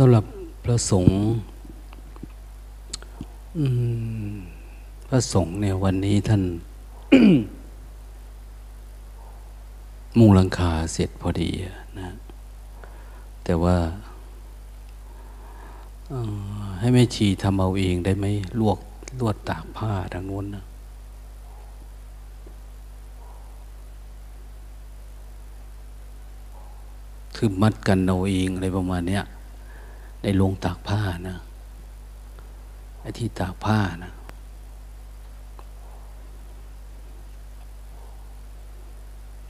สำหรับพระสงฆ์พระสงฆ์เนี่ยวันนี้ท่าน มุงลังคาเสร็จพอดีนะ แต่ว่าให้แม่ชีทำเอาเองได้ไหมลวกลวดตากผ้าทางโน้นนะคือมัดกันเอาเองอะไรประมาณเนี้ย ในโรงตากผ้านะไอ้ที่ตากผ้านะ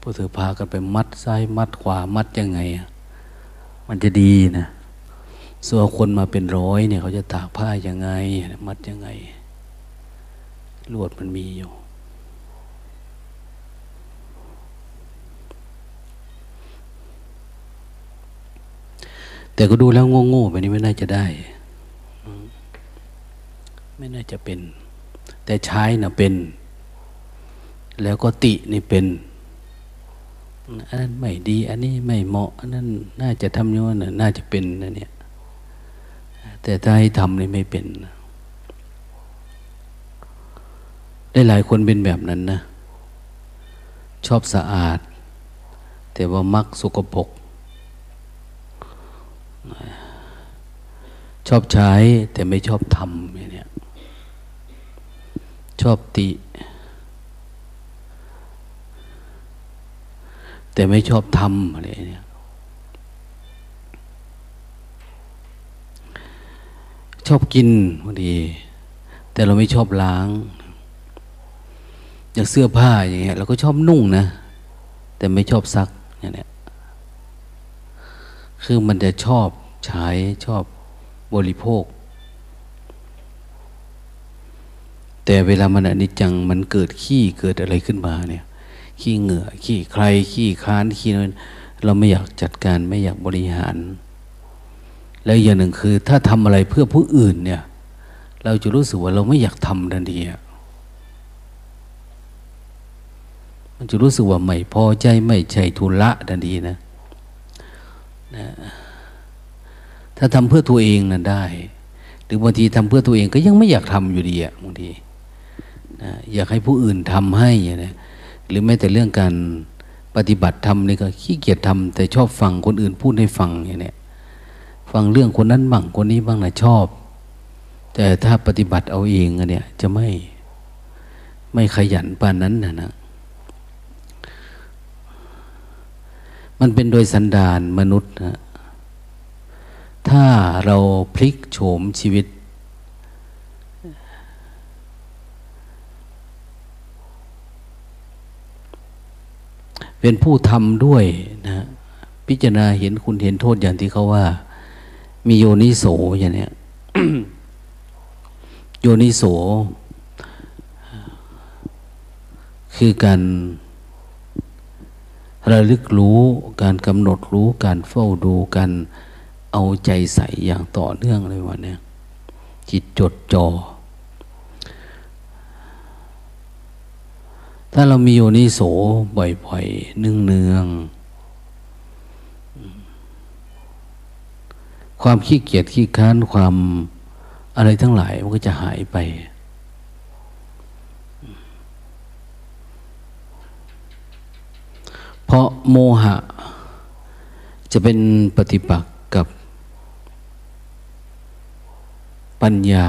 พวกเธอพากันไปมัดซ้ายมัดขวามัดยังไง มันจะดีนะส่วนคนมาเป็นร้อยเนี่ย เขาจะตากผ้ายังไง มัดยังไง ลวดมันมีอยู่ แต่ก็ดูแล้วโง่ๆแบบนี้ไม่น่าจะได้ ไม่น่าจะเป็น แต่ใช้น่ะเป็น แล้วก็ตินี่เป็นอันนั้นไม่ดี อันนี้ไม่เหมาะ อันนั้นน่าจะทำอย่างนั้นน่าจะเป็นนะเนี่ย แต่ถ้าให้ทำนี่ไม่เป็น ได้หลายคนเป็นแบบนั้นนะ ชอบสะอาด แต่ว่ามักสกปรก ชอบใช้แต่ไม่ชอบทำเนี่ยชอบติ แต่ไม่ชอบทำอะไรเนี่ยชอบกินพอดี แต่เราไม่ชอบล้าง อย่างเสื้อผ้าอย่างเงี้ยเราก็ชอบนุ่งนะ แต่ไม่ชอบซักอย่างเนี้ยคือมันจะชอบ ใช้ชอบบริโภค แต่เวลามันอนิจจังมันเกิดขี้เกิดอะไรขึ้นมาเนี่ย ขี้เหงื่อขี้ใครขี้ค้านขี้นั้นเราไม่อยากจัดการไม่อยากบริหาร แล้วอย่างหนึ่งคือ ถ้าทำอะไรเพื่อผู้อื่นเนี่ย เราจะรู้สึกว่าเราไม่อยากทำทันทีมันจะรู้สึกว่าไม่พอใจไม่ใช่ทุละทันทีนะนะ ถ้าทำเพื่อตัวเองนั้นได้ หรือบางทีทำเพื่อตัวเองก็ยังไม่อยากทำอยู่ดีอะบางทีนะอยากให้ผู้อื่นทำให้นะหรือแม้แต่เรื่องการปฏิบัติธรรมนี่ก็ขี้เกียจทำแต่ชอบฟังคนอื่นพูดให้ฟังอย่างนี้ฟังเรื่องคนนั้นบ้างคนนี้บ้างนะชอบ แต่ถ้าปฏิบัติเอาเองเนี่ยจะไม่ไม่ขยันปานนั้นนะนะมันเป็นโดยสันดานมนุษย์นะ ถ้าเราพลิกโฉมชีวิต เป็นผู้ทำด้วยนะพิจารณาเห็นคุณเห็นโทษอย่างที่เขาว่า มีโยนิโสอย่างเนี้ยโยนิโส คือการระลึกรู้การกำหนดรู้การเฝ้าดูการ เอาใจใส่อย่างต่อเนื่องเลยวันนี้จิตจดจอ่อถ้าเรามีโยนิโสบ่อยๆเนืองๆความขี้เกียจขี้ค้านความอะไรทั้งหลายมันก็จะหายไปเพราะโมหะ จะเป็นปฏิปักษ์กับ ปัญญา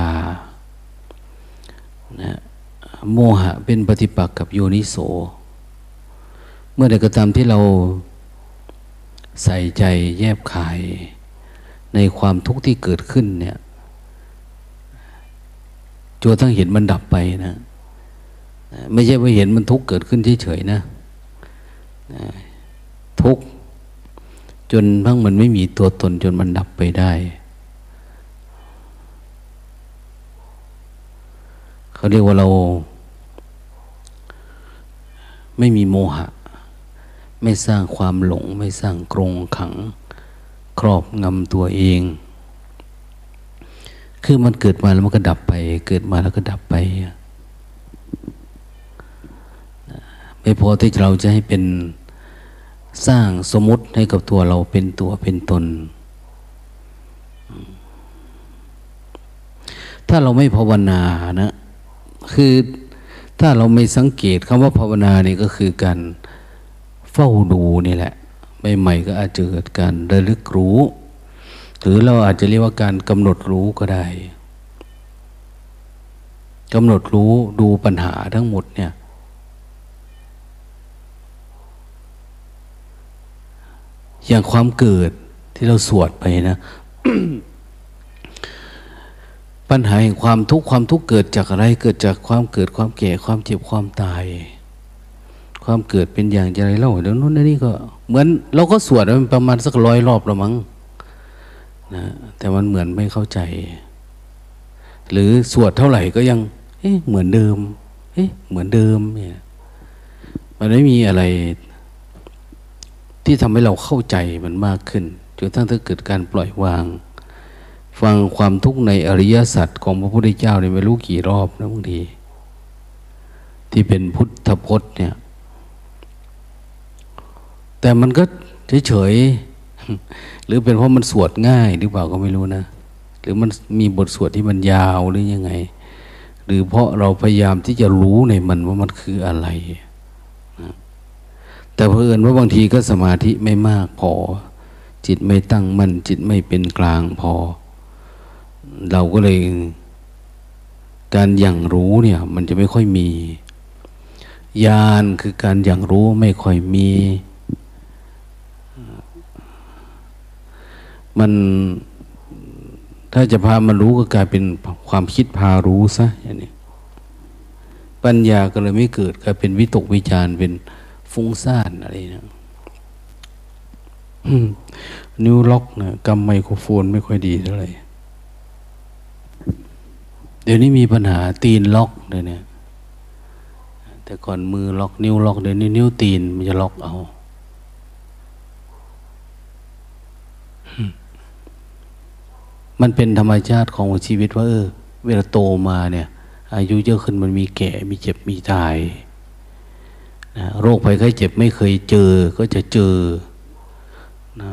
นะโมหะเป็นปฏิปักษ์กับโยนิโส เมื่อใดก็ตามที่เราใส่ใจแยบขาย ในความทุกข์ที่เกิดขึ้นเนี่ยจนทั้งเห็นมันดับไปนะ ไม่ใช่ว่าเห็นมันทุกข์เกิดขึ้นเฉยๆนะ ทุกข์จนทั้งมันไม่มีตัวตนจนมันดับไปได้ เขาเรียกว่าเราไม่มีโมหะ ไม่สร้างความหลง ไม่สร้างกรงขัง ครอบงำตัวเอง คือมันเกิดมาแล้วมันก็ดับไป เกิดมาแล้วก็ดับไป ไม่พอที่เราจะให้เป็นสร้างสมมติให้กับตัวเราเป็นตัวเป็นตน ถ้าเราไม่ภาวนานะ คือถ้าเราไม่สังเกตคำว่าภาวนานี่ก็คือการเฝ้าดูนี่แหละใหม่ๆก็อาจจะเกิดการระลึกรู้ หรือเราอาจจะเรียกว่าการกำหนดรู้ก็ได้กำหนดรู้ดูปัญหาทั้งหมดเนี่ยอย่างความเกิดที่เราสวดไปนะ ปัญหาแห่งความทุกข์ความทุกข์เกิดจากอะไร เกิดจากความเกิดความแก่ความเจ็บความตาย ความเกิดเป็นอย่างไรเล่าเดี๋ยวนู้นนี่ก็ เหมือนเราก็สวดมันประมาณสักร้อยรอบล้วมั้งนะแต่มันเหมือนไม่เข้าใจ หรือสวดเท่าไหร่ก็ยัง เอ๊ะเหมือนเดิม เอ๊ะเหมือนเดิมเนี่ยมันไม่มีอะไร ที่ทำให้เราเข้าใจมันมากขึ้นจนทั้งถ้าเกิดการปล่อยวาง ฟังความทุกข์ในอริยสัจของพระพุทธเจ้าเนี่ยไม่รู้กี่รอบนะบางที ที่เป็นพุทธพจน์เนี่ย แต่มันก็เฉยๆหรือเป็นเพราะมันสวดง่ายหรือเปล่าก็ไม่รู้นะ หรือมันมีบทสวดที่มันยาวหรือยังไง หรือเพราะเราพยายามที่จะรู้ในมันว่ามันคืออะไรนะแต่เพื่อนว่าบางทีก็สมาธิไม่มากพอ จิตไม่ตั้งมั่นจิตไม่เป็นกลางพอ เราก็เลยการอย่างรู้เนี่ย มันจะไม่ค่อยมี ญาณคือการอย่างรู้ไม่ค่อยมี มันถ้าจะพามารู้ก็กลายเป็นความคิดพารู้ซะอย่างนี้ปัญญาก็เลยไม่เกิดกลายเป็นวิตกวิจารเป็นฟุ้งซ่านอะไรนะนิ้วล็อกนะกำไมโครโฟนไม่ค่อยดีเท่าไหร่ เดี๋ยวนี้มีปัญหาตีนล็อกเลยเนี่ยแต่ก่อนมือล็อกนิ้วล็อกเดี๋ยวนี้นิ้วตีนมันจะล็อกเอามันเป็นธรรมชาติของชีวิตว่าเออ เวลาโตมาเนี่ย อายุเยอะขึ้นมันมีแก่ มีเจ็บมีตายนะโรคภัยไข้เจ็บไม่เคยเจอ ก็จะเจอนะ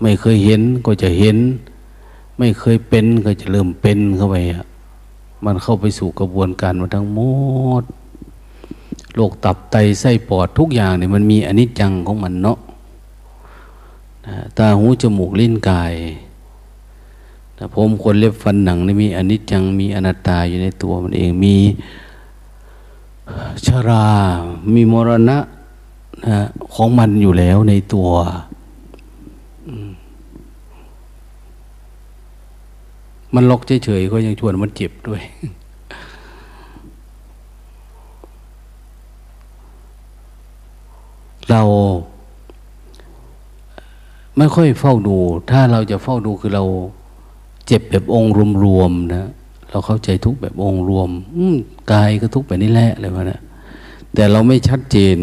ไม่เคยเห็นก็จะเห็น ไม่เคยเป็นก็จะเริ่มเป็นเข้าไปอะมันเข้าไปสู่กระบวนการมาทั้งหมดโรคตับไตไส้ปอดทุกอย่างเนี่ยมันมีอนิจจังของมันเนาะตาหูจมูกลิ้นกายแต่ผมคนเล็บฟันหนังนี่มีอนิจจังมีอนัตตาอยู่ในตัวมันเองมีชรา มีมรณะนะของมันอยู่แล้วในตัว มันล็อกเฉยๆก็ยังชวนมันเจ็บด้วย เราไม่ค่อยเฝ้าดู ถ้าเราจะเฝ้าดูคือเราเจ็บแบบองค์รวมๆนะ เราเข้าใจทุกแบบองค์รวมกายก็ทุกแบบนี้แหละอะไรมานะแต่เราไม่ชัดเจน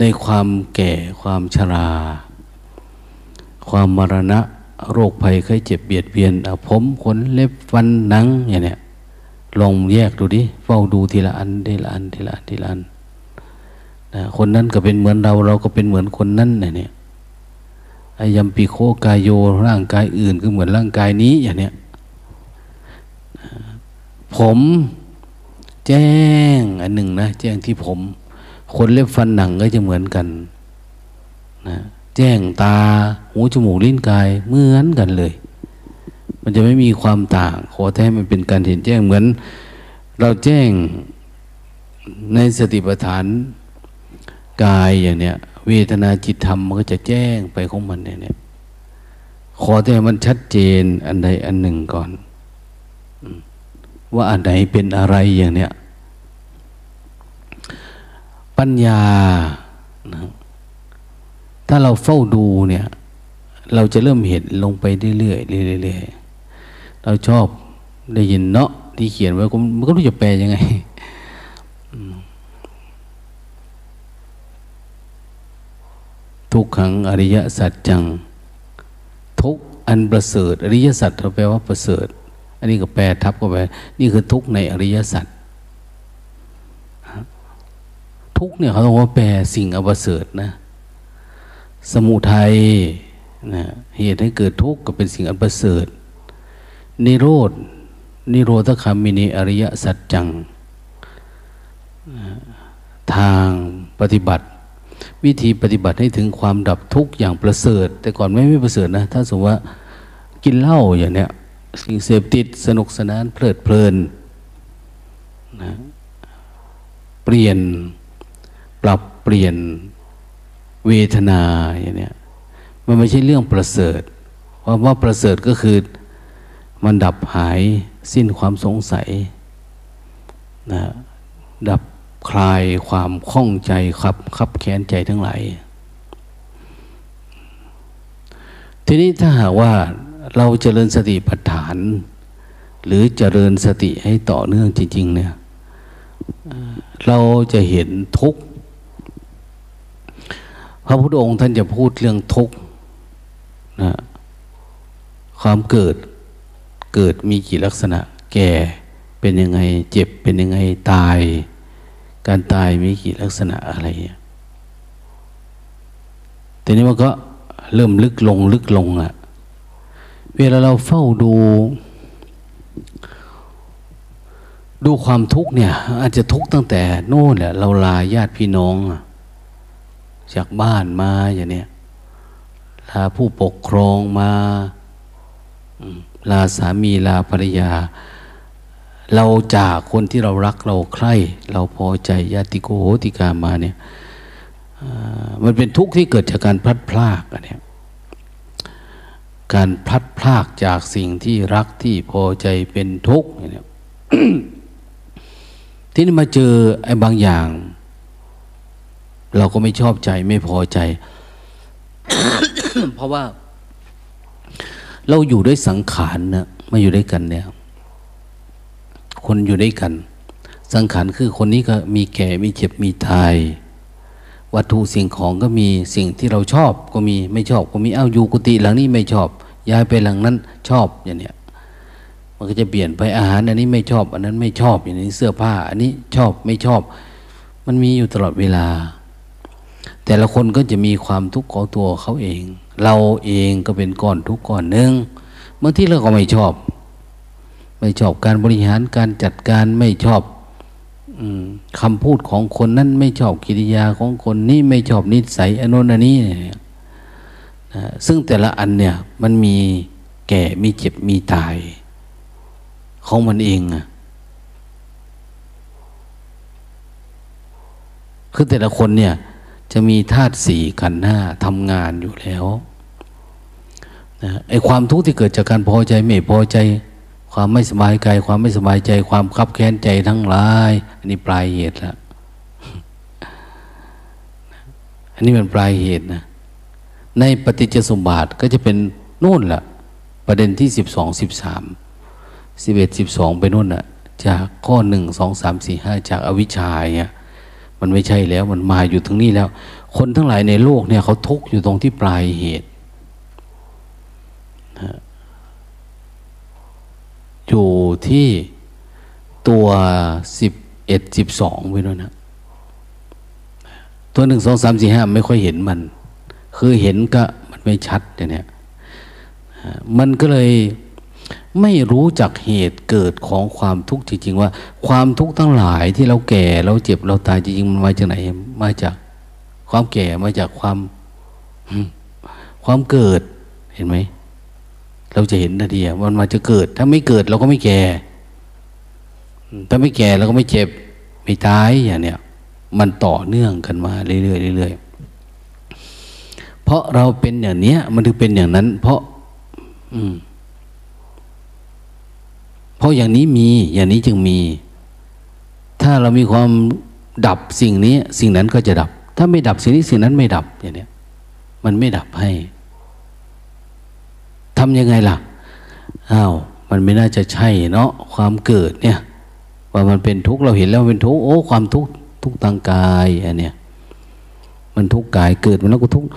ในความแก่ความชรา ความมรณะ โรคภัยไข้เจ็บเบียดเบียนผมขนเล็บฟันหนังอย่างเนี้ยลองแยกดูดิเฝ้าดูทีละอันทีละอันทีละอันทีละอันนะคนนั้นก็เป็นเหมือนเรา เราก็เป็นเหมือนคนนั้นเนี่ยอายัมปีโคกายโยร่างกายอื่นก็เหมือนร่างกายนี้อย่างเนี้ยผมแจ้งอันหนึ่งนะแจ้งที่ผม คนเล็บฟันหนังก็จะเหมือนกันนะ แจ้งตา หูจมูกลิ้นกายเหมือนกันเลย มันจะไม่มีความต่าง ขอแท้มันเป็นการเห็นแจ้งเหมือน เราแจ้งในสติปัฏฐานกายอย่างเนี้ยเวทนาจิตธรรมมันก็จะแจ้งไปของมันเนี่ยขอแต่มันชัดเจนอันใดอันหนึ่งก่อน ว่าอันไหนเป็นอะไรอย่างเนี้ยปัญญานะ ถ้าเราเฝ้าดูเนี่ย เราจะเริ่มเห็นลงไปเรื่อยๆเรื่อยๆเราชอบได้ยินเนาะที่เขียนไว้มันก็รู้จะแปลยังไงทุกขังอริยสัจจัง ทุกอันประเสริฐ อริยสัจเราแปลว่าประเสริฐ อันนี้ก็แปลทับก็ไปลนี่คือทุกในอริยสัจทุกเนี่ยเขาต้องว่าแปลสิ่งอประเสริฐนะ สมุทัยนะเหตุให้เกิดทุกข์ก็เป็นสิ่งอันประเสริฐ นิโรธนิโรธคามินีอริยสัจจัง ทางปฏิบัติ วิธีปฏิบัติให้ถึงความดับทุกข์อย่างประเสริฐ แต่ก่อนไม่ไม่ประเสริฐนะ ถ้าสมมติว่ากินเหล้าอย่างเนี้ยสิ่งเสพติดสนุกสนานเพลิดเพลินนะเปลี่ยนปรับเปลี่ยน เวทนาอย่างเนี้ยมันไม่ใช่เรื่องประเสริฐเพราะว่าประเสริฐก็คือมันดับหายสิ้นความสงสัยนะดับคลายความข้องใจขับขับแค้นใจทั้งหลายทีนี้ถ้าหากว่าเราเจริญสติปัฏฐาน หรือเจริญสติให้ต่อเนื่องจริง ๆ เนี่ย เราจะเห็นทุกข์ พระพุทธองค์ท่านจะพูดเรื่องทุกข์นะความเกิดเกิดมีกี่ลักษณะ แก่เป็นยังไงเจ็บเป็นยังไงตาย การตายมีกี่ลักษณะอะไรแต่นี้มันก็เริ่มลึกลงลึกลงอะเวลาเราเฝ้าดู ดูความทุกข์เนี่ย อาจจะทุกข์ตั้งแต่โน่นแหละเราลาญาติพี่น้อง จากบ้านมาอย่างเนี้ยลาผู้ปกครองมาลาสามีลาภรรยา เราจากคนที่เรารักเราใคร่ เราพอใจญาติโกโหติกามาเนี่ยมันเป็นทุกข์ที่เกิดจากการพลัดพรากอันนี้การพลัดพรากจากสิ่งที่รักที่พอใจเป็นทุกข์เนี่ยที่นี่มาเจอไอ้บางอย่าง เราก็ไม่ชอบใจไม่พอใจ เพราะว่า เราอยู่ด้วยสังขารนะมาอยู่ด้วยกันเนี่ย คนอยู่ด้วยกัน สังขารคือคนนี้ก็มีแก่มีเจ็บมีตาย วัตถุสิ่งของก็มีสิ่งที่เราชอบก็มีไม่ชอบก็มีเอ้าอยู่กุฏิหลังนี้ไม่ชอบย้ายไปหลังนั้นชอบอย่างเนี้ยมันก็จะเปลี่ยนไปอาหาร อันนี้ไม่ชอบ อันนั้นไม่ชอบอย่างนี้เสื้อผ้า อันนี้ชอบไม่ชอบ มันมีอยู่ตลอดเวลา แต่ละคนก็จะมีความทุกข์ของตัวเขาเอง เราเองก็เป็นก้อนทุกข์ก้อนหนึ่งบางที่เราก็ไม่ชอบ ไม่ชอบการบริหารการจัดการไม่ชอบอคำพูดของคนนั้นไม่ชอบกิริยาของคนนี้ไม่ชอบนิสัยอนุนันนี้นะซึ่งแต่ละอันเนี่ยมันมีแก่มีเจ็บมีตาย ของมันเองอะคือแต่ละคนเนี่ย จะมีธาตุสี่ขันห้าทำงานอยู่แล้วนะไอความทุกข์ที่เกิดจากการพอใจไม่พอใจ ความไม่สบายกายความไม่สบายใจ ความคับแค้นใจทั้งหลาย อันนี้ปลายเหตุละอันนี้มันปลายเหตุนะ ในปฏิจจสมบาทก็จะเป็นนู่นแหละประเด็นที่สิบสองสิบสามสิบเอ็ดสิบสองไปนู่นน่ะ จากข้อหนึ่งสองสามสี่ห้าจากอวิชชาเนี่ย มันไม่ใช่แล้วมันมาอยู่ตรงนี้แล้ว คนทั้งหลายในโลกเนี่ยเขาทุกข์อยู่ตรงที่ปลายเหตุอยู่ที่ตัวสิบเอ็ดสิบสองไปด้วยนะ ตัวหนึ่งสองสามสี่ห้าไม่ค่อยเห็นมัน คือเห็นก็มันไม่ชัดเนี่ยมันก็เลย ไม่รู้จักเหตุเกิดของความทุกข์จริงๆว่า ความทุกข์ทั้งหลายที่เราแก่เราเจ็บเราตายจริงๆมันมาจากไหน มาจากความแก่มาจากความ ความเกิดเห็นไหมเราจะเห็นนาทีมันมาจะเกิด ถ้าไม่เกิดเราก็ไม่แก่ ถ้าไม่แก่เราก็ไม่เจ็บ ไม่ตายอย่างเนี้ยมันต่อเนื่องกันมาเรื่อยๆเรื่อยๆเพราะเราเป็นอย่างเนี้ย มันถึงเป็นอย่างนั้น เพราะ อืม เพราะอย่างนี้มีอย่างนี้จึงมี ถ้าเรามีความดับสิ่งนี้ สิ่งนั้นก็จะดับ ถ้าไม่ดับสิ่งนี้สิ่งนั้นไม่ดับอย่างนี้มันไม่ดับให้ทำยังไงล่ะอ้าวมันไม่น่าจะใช่เนาะความเกิดเนี่ย ว่ามันเป็นทุกข์เราเห็นแล้วเป็นทุกข์โอ้ความทุกข์ทุกข์ทางกายอันเนี้ยมันทุกข์กายเกิดมันแล้วก็ทุกข์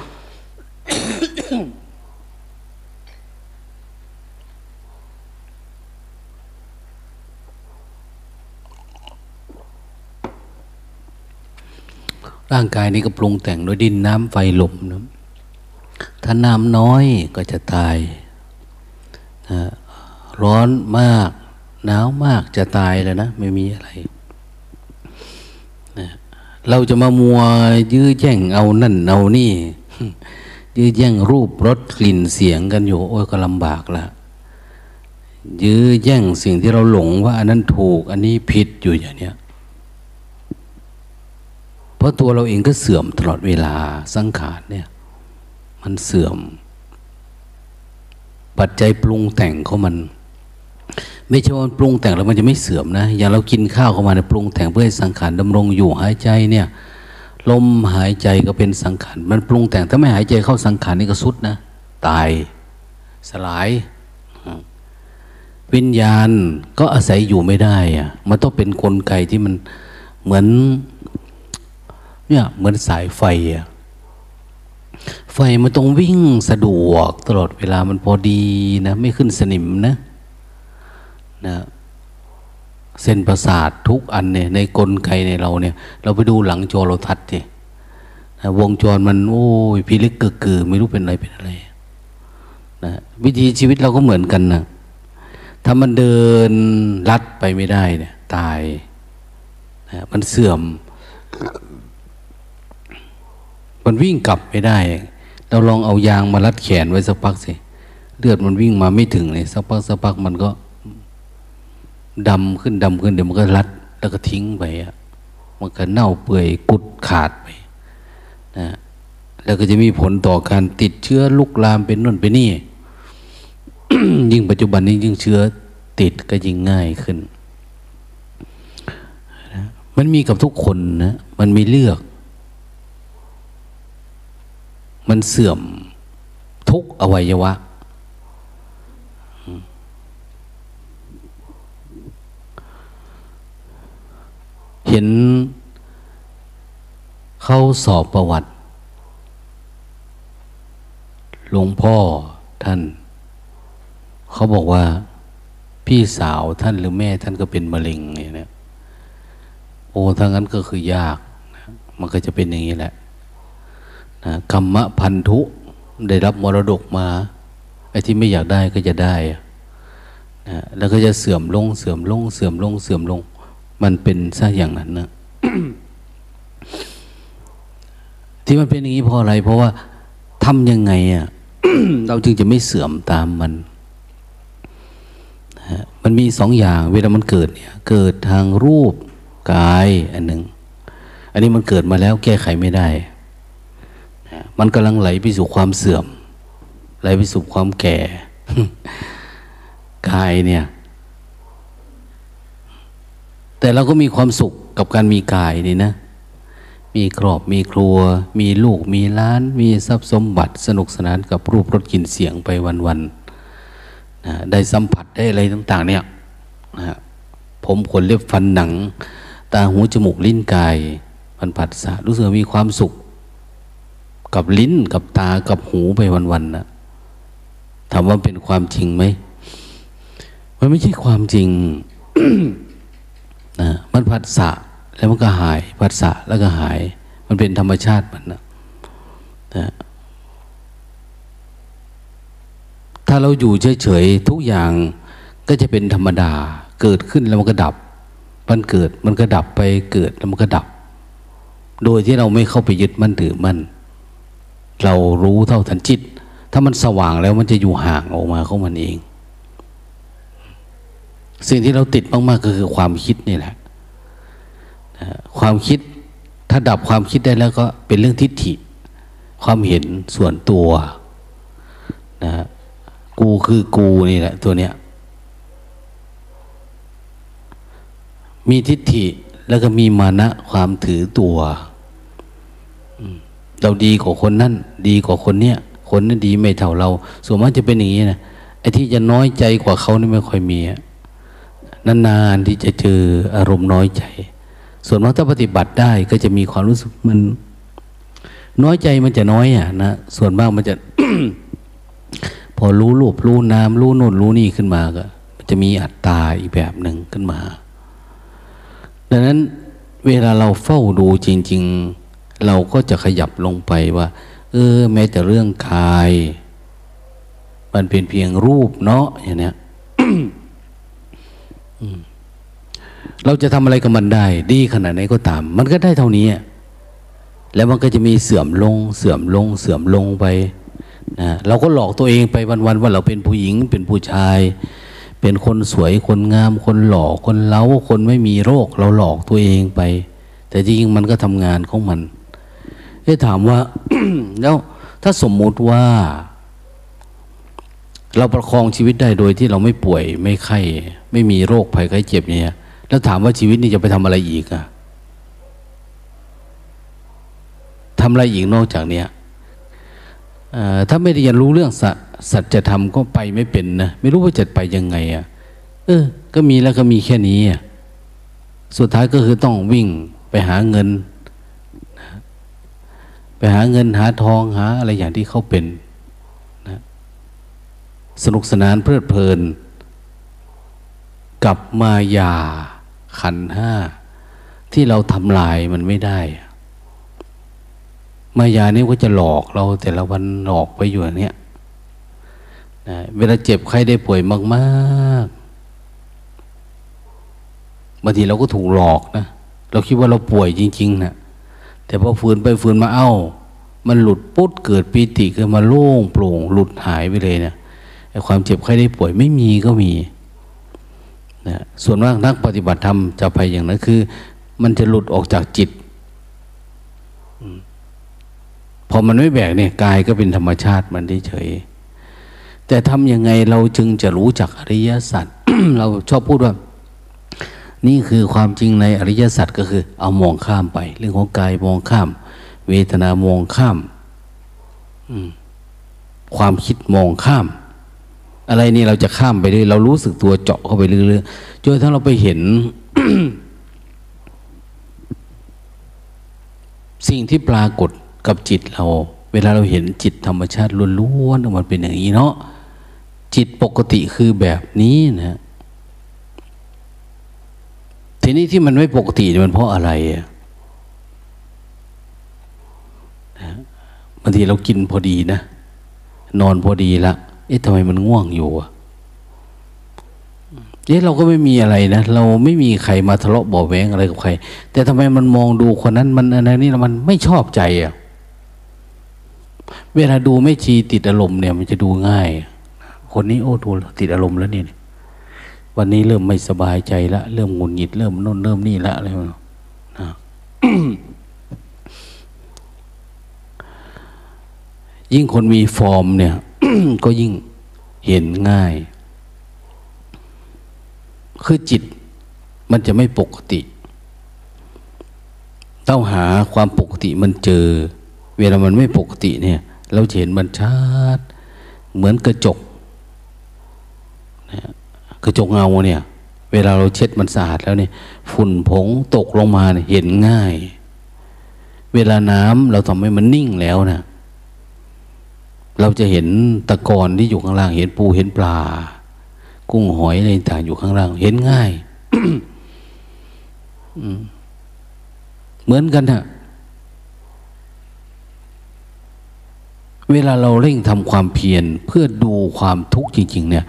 ร่างกายนี้ก็ปรุงแต่งโดยดินน้ำไฟลมนะถ้าถ้าน้ำน้อยก็จะตายนะร้อนมากหนาวมากจะตายแล้วนะ ไม่มีอะไรนะเราจะมามัวยื้อแย่งเอานั่นเอานี่ ยื้อแย่งรูปรสกลิ่นเสียงกันอยู่ โอ้ยก็ลำบากละยื้อแย่งสิ่งที่เราหลงว่าอันนั้นถูก อันนี้ผิดอยู่อย่างเนี้ย เพราะตัวเราเองก็เสื่อมตลอดเวลาสังขารเนี่ย มันเสื่อม ปัจจัยปรุงแต่งของมัน ไม่ใช่ว่าปรุงแต่งแล้วมันจะไม่เสื่อมนะ อย่างเรากินข้าวเข้ามาเนี่ยปรุงแต่งเพื่อให้สังขารดำรงอยู่หายใจเนี่ย ลมหายใจก็เป็นสังขาร มันปรุงแต่งถ้าไม่หายใจเข้าสังขารนี่ก็สุดนะ ตายสลายวิญญาณก็อาศัยอยู่ไม่ได้อะมันต้องเป็นนกลไกที่มันเหมือน เนี่ยเหมือนสายไฟอะไฟมันต้องวิ่งสะดวกตลอดเวลามันพอดีนะ ไม่ขึ้นสนิมนะนะเส้นประสาททุกอันเนี่ยในกลไกในเราเนี่ย เราไปดูหลังจอเราทัดเนี่ยวงจรมัน โอ้ยพิลึกเกือไม่รู้เป็นอะไรเป็นอะไรนะวิธีชีวิตเราก็เหมือนกันนะถ้ามันเดินลัดไปไม่ได้เนี่ย ตายนะมันเสื่อม มันวิ่งกลับไม่ได้ เราลองเอายางมารัดแขนไว้สักพักสิ เลือดมันวิ่งมาไม่ถึงเลยสักพักสักพักมันก็ดำขึ้นดำขึ้นเดี๋ยวมันก็รัด แล้วก็ทิ้งไปอะมันก็เน่าเปื่อยกุดขาดไปนะแล้วก็จะมีผลต่อการติดเชื้อลุกลามเป็นน่นเป็นนี่ ยิ่งปัจจุบันนี้ยิ่งเชื้อติดก็ยิ่งง่ายขึ้นนะมันมีกับทุกคนนะ มันมีเลือก มันเสื่อมทุกอวัยวะ เห็นเข้าสอบประวัติ หลวงพ่อท่าน เขาบอกว่าพี่สาวท่านหรือแม่ท่านก็เป็นมะเร็งไงเนี่ยโอ้ถ้างั้นก็คือยาก มันก็จะเป็นอย่างนี้แหละ นะกรรมพันธุได้รับมรดกมาไอ้ที่ไม่อยากได้ก็จะได้นะแล้วก็จะเสื่อมลงเสื่อมลงเสื่อมลงเสื่อมลง มันเป็นซะอย่างนั้นนะที่มันเป็นอย่างนี้เพราะอะไร เพราะว่าทำยังไงอะเราจึงจะไม่เสื่อมตามมันมันมีสองอย่างเวลามันเกิดเนี่ยเกิดทางรูปกายอันหนึ่งอันนี้มันเกิดมาแล้วแก้ไขไม่ได้ มันกำลังไหลไปสู่ความเสื่อม ไหลไปสู่ความแก่กายเนี่ย แต่เราก็มีความสุขกับการมีกายนี่นะ มีครอบมีครัว มีลูกมีล้าน มีทรัพย์สมบัติสนุกสนานกับรูปรสกลิ่นเสียงไปวันๆนะได้สัมผัสได้อะไรต่าง ๆ เนี่ยนะผมขนเล็บฟันหนัง ตาหูจมูกลิ้นกายมันผัสสะรู้สึกมีความสุข กับลิ้นกับตากับหูไปวันๆนะถามว่าเป็นความจริงไหมมันไม่ใช่ความจริงนะมันผัสสะแล้วมันก็หายผัสสะแล้วก็หาย มันเป็นธรรมชาติมันนะนะถ้าเราอยู่เฉยๆทุกอย่างก็จะเป็นธรรมดา เกิดขึ้นแล้วมันก็ดับ มันเกิดมันก็ดับไปเกิดแล้วมันก็ดับ โดยที่เราไม่เข้าไปยึดมั่นถือมั่น เรารู้เท่าทันจิต ถ้ามันสว่างแล้วมันจะอยู่ห่างออกมาของมันเอง สิ่งที่เราติดมากๆก็คือความคิดนี่แหละความคิดถ้าดับความคิดได้แล้วก็เป็นเรื่องทิฏฐิ ความเห็นส่วนตัวนะกูคือกูนี่แหละตัวเนี้ยมีทิฏฐิแล้วก็มีมานะความถือตัว เราดีกว่าคนนั่นดีกว่าคนเนี้ยคนนั้นดีไม่เท่าเรา ส่วนมากจะเป็นอย่างนี้นะไอ้ที่จะน้อยใจกว่าเขานี่ไม่ค่อยมีนานๆที่จะเจออารมณ์น้อยใจ ส่วนมากถ้าปฏิบัติได้ก็จะมีความรู้สึกมัน น้อยใจมันจะน้อยอะนะส่วนมากมันจะ พอรู้รูปรู้น้ำรู้โน่นรู้นี่ขึ้นมาก็มันจะมีอัตตาอีกแบบหนึ่งขึ้นมา ดังนั้นเวลาเราเฝ้าดูจริง ๆ เราก็จะขยับลงไปว่า เออ แม้แต่เรื่องกาย มันเป็นเพียงรูปเนาะอย่างเนี้ยเราจะทำอะไรกับมันได้ ดีขนาดไหนก็ตาม มันก็ได้เท่านี้ แล้วมันก็จะมีเสื่อมลง เสื่อมลง เสื่อมลงไปนะเราก็หลอกตัวเองไปวันๆว่าเราเป็นผู้หญิง เป็นผู้ชาย เป็นคนสวยคนงาม คนหล่อคนเล้าคนไม่มีโรค เราหลอกตัวเองไป แต่จริงๆมันก็ทำงานของมัน ได้ถามว่า แล้วถ้าสมมุติว่า เราประคองชีวิตได้โดยที่เราไม่ป่วยไม่ไข้ไม่มีโรคภัยไข้เจ็บเนี่ยแล้วถามว่าชีวิตนี้จะไปทำอะไรอีกอะทำอะไรอีกนอกจากเนี้ยถ้าไม่ได้เรียนรู้เรื่องสัสจธรรมก็ไปไม่เป็นนะไม่รู้ว่าจะไปยังไงอะ่ะเออ ก็มีแล้วก็มีแค่นี้อะสุดท้ายก็คือต้องวิ่งไปหาเงิน ไปหาเงินหาทองหาอะไรอย่างที่เขาเป็นนะสนุกสนานเพลิดเพลิน กับมายาขันห้า ที่เราทำลายมันไม่ได้ มายานี่ก็จะหลอกเราแต่ละวันหลอกไปอยู่อย่างเนี้ยนะเวลาเจ็บใครได้ป่วยมากๆบางทีเราก็ถูกหลอกนะเราคิดว่าเราป่วยจริงๆนะ แต่พอฝืนไปฝืนมาเอา้า มันหลุดปุ๊ดเกิดปีติขึ้นมาโล่งโปร่ง หลุดหายไปเลยเนะไอ้ความเจ็บใครได้ป่วยไม่มีก็มีนะส่วนมากนักปฏิบัติธรรมจะไปอย่างนั้นคือ มันจะหลุดออกจากจิตพอมันไม่แบกเนี่ยกายก็เป็นธรรมชาติมันเฉยแต่ทำยังไงเราจึงจะรู้จักอริยสัจเราชอบพูดว่า นี่คือความจริงในอริยสัจก็คือเอามองข้ามไป เรื่องของกายมองข้าม เวทนามองข้ามความคิดมองข้าม อะไรนี่เราจะข้ามไปเรื่อยเรารู้สึกตัวเจาะเข้าไปเรื่อยๆจนถ้าเราไปเห็น สิ่งที่ปรากฏกับจิตเรา เวลาเราเห็นจิตธรรมชาติล้วนๆมันเป็นอย่างนี้เนาะจิตปกติคือแบบนี้นะ ทีนี้ที่มันไม่ปกติมันเพราะอะไรอะบางทีเรากินพอดีนะ นอนพอดีละเอ๊ะทำไมมันง่วงอยู่อะเอ๊ะเราก็ไม่มีอะไรนะ เราไม่มีใครมาทะเลาะบ่อแวงอะไรกับใคร แต่ทำไมมันมองดูคนนั้นมันอะไรนี่มันไม่ชอบใจอะเวลาดูไม่ชีติดอารมณ์เนี่ย มันจะดูง่าย คนนี้โอ้ดูติดอารมณ์แล้วเนี่ย วันนี้เริ่มไม่สบายใจละ เริ่มหงุนหงิด เริ่มโน่นเริ่มนี่ละอะไรนะยิ่งคนมีฟอร์มเนี่ย ก็ยิ่งเห็นง่าย คือจิตมันจะไม่ปกติ ต้องหาความปกติมันเจอ เวลามันไม่ปกติเนี่ย เราเห็นมันชัด เหมือนกระจก กระจกเงาเนี่ย เวลาเราเช็ดมันสะอาดแล้วเนี่ย ฝุ่นผงตกลงมาเนี่ยเห็นง่าย เวลาน้ำเราทำให้มันนิ่งแล้วนะเราจะเห็นตะกอนที่อยู่ข้างล่าง เห็นปูเห็นปลา กุ้งหอยอะไรต่างอยู่ข้างล่าง เห็นง่ายเหมือนกันนะเวลาเราเร่งทำความเพียรเพื่อดูความทุกข์จริง ๆ เนี่ย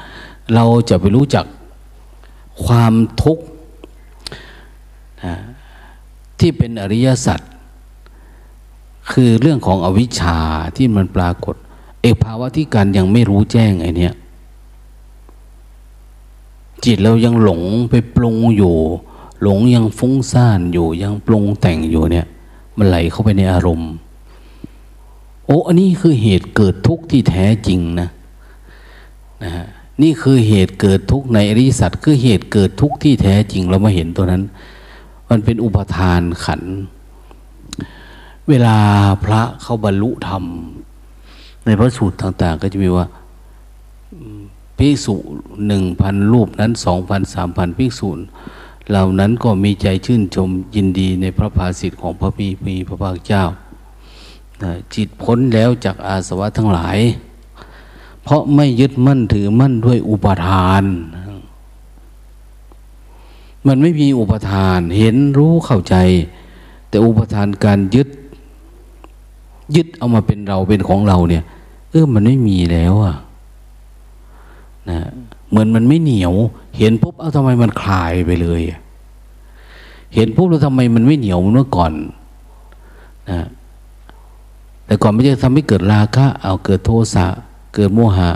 เราจะไปรู้จักความทุกข์ที่เป็นอริยสัจคือเรื่องของอวิชชาที่มันปรากฏ เอกภาวะที่การยังไม่รู้แจ้งไอ้นี่จิตเรายังหลงไปปรุงอยู่ หลงยังฟุ้งซ่านอยู่ ยังปรุงแต่งอยู่เนี่ย มันไหลเข้าไปในอารมณ์ โอ้อันนี้คือเหตุเกิดทุกข์ที่แท้จริงนะนะฮะ นี่คือเหตุเกิดทุกข์ในอริสัตคือเหตุเกิดทุกข์ที่แท้จริงเรามาเห็นตัวนั้น มันเป็นอุปทานขัน เวลาพระเขาบรรลุธรรม ในพระสูตรต่าง ๆ ก็จะมีว่าภิกษุหนึ่งพันรูปนั้นสองพันสามพันภิกษุเหล่านั้นก็มีใจชื่นชมยินดีในพระภาสิทธิ์ของพระมีมีพระภาคเจ้าจิตพ้นแล้วจากอาสวะทั้งหลาย ราะไม่ยึดมั่นถือมั่นด้วยอุปทาน มันไม่มีอุปทาน เห็นรู้เข้าใจ แต่อุปทานการยึด ยึดเอามาเป็นเราเป็นของเราเนี่ย เออมันไม่มีแล้วอะนะเหมือนมันไม่เหนียว เห็นปุ๊บ เอาทำไมมันคลายไปเลย เห็นปุ๊บแล้วทำไมมันไม่เหนียวเมื่อก่อนนะแต่ก่อนไม่ใช่ทำให้เกิดราคะ เอาเกิดโทสะ เกิดโมหะ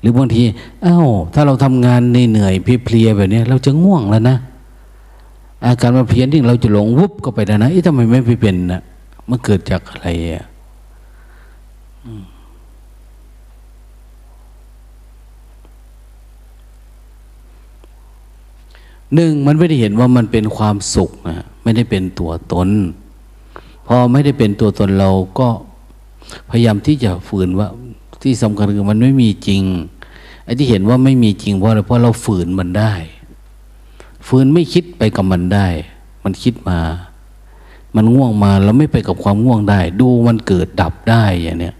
หรือบางทีอา้าวถ้าเราทำงานเหนื่อยเพลียแบบนี้เราจะง่วงแล้วนะอาการมาเพียนที่เราจะหลงวุบก็ไปแล้วนะเอ๊ะทำไมไม่ไปเป็นนะมันเกิดจากอะไรอะหนึ่งมันไม่ได้เห็นว่ามันเป็นความสุขนะไม่ได้เป็นตัวตน พอไม่ได้เป็นตัวตนเราก็พยายามที่จะฝืนว่า ที่สำคัญคือมันไม่มีจริงไอ้ที่เห็นว่าไม่มีจริงเพราะอะไรเพราะเราฝืนมันได้ ฝืนไม่คิดไปกับมันได้ มันคิดมา มันง่วงมาเราไม่ไปกับความง่วงได้ ดูมันเกิดดับได้อย่างเนี้ย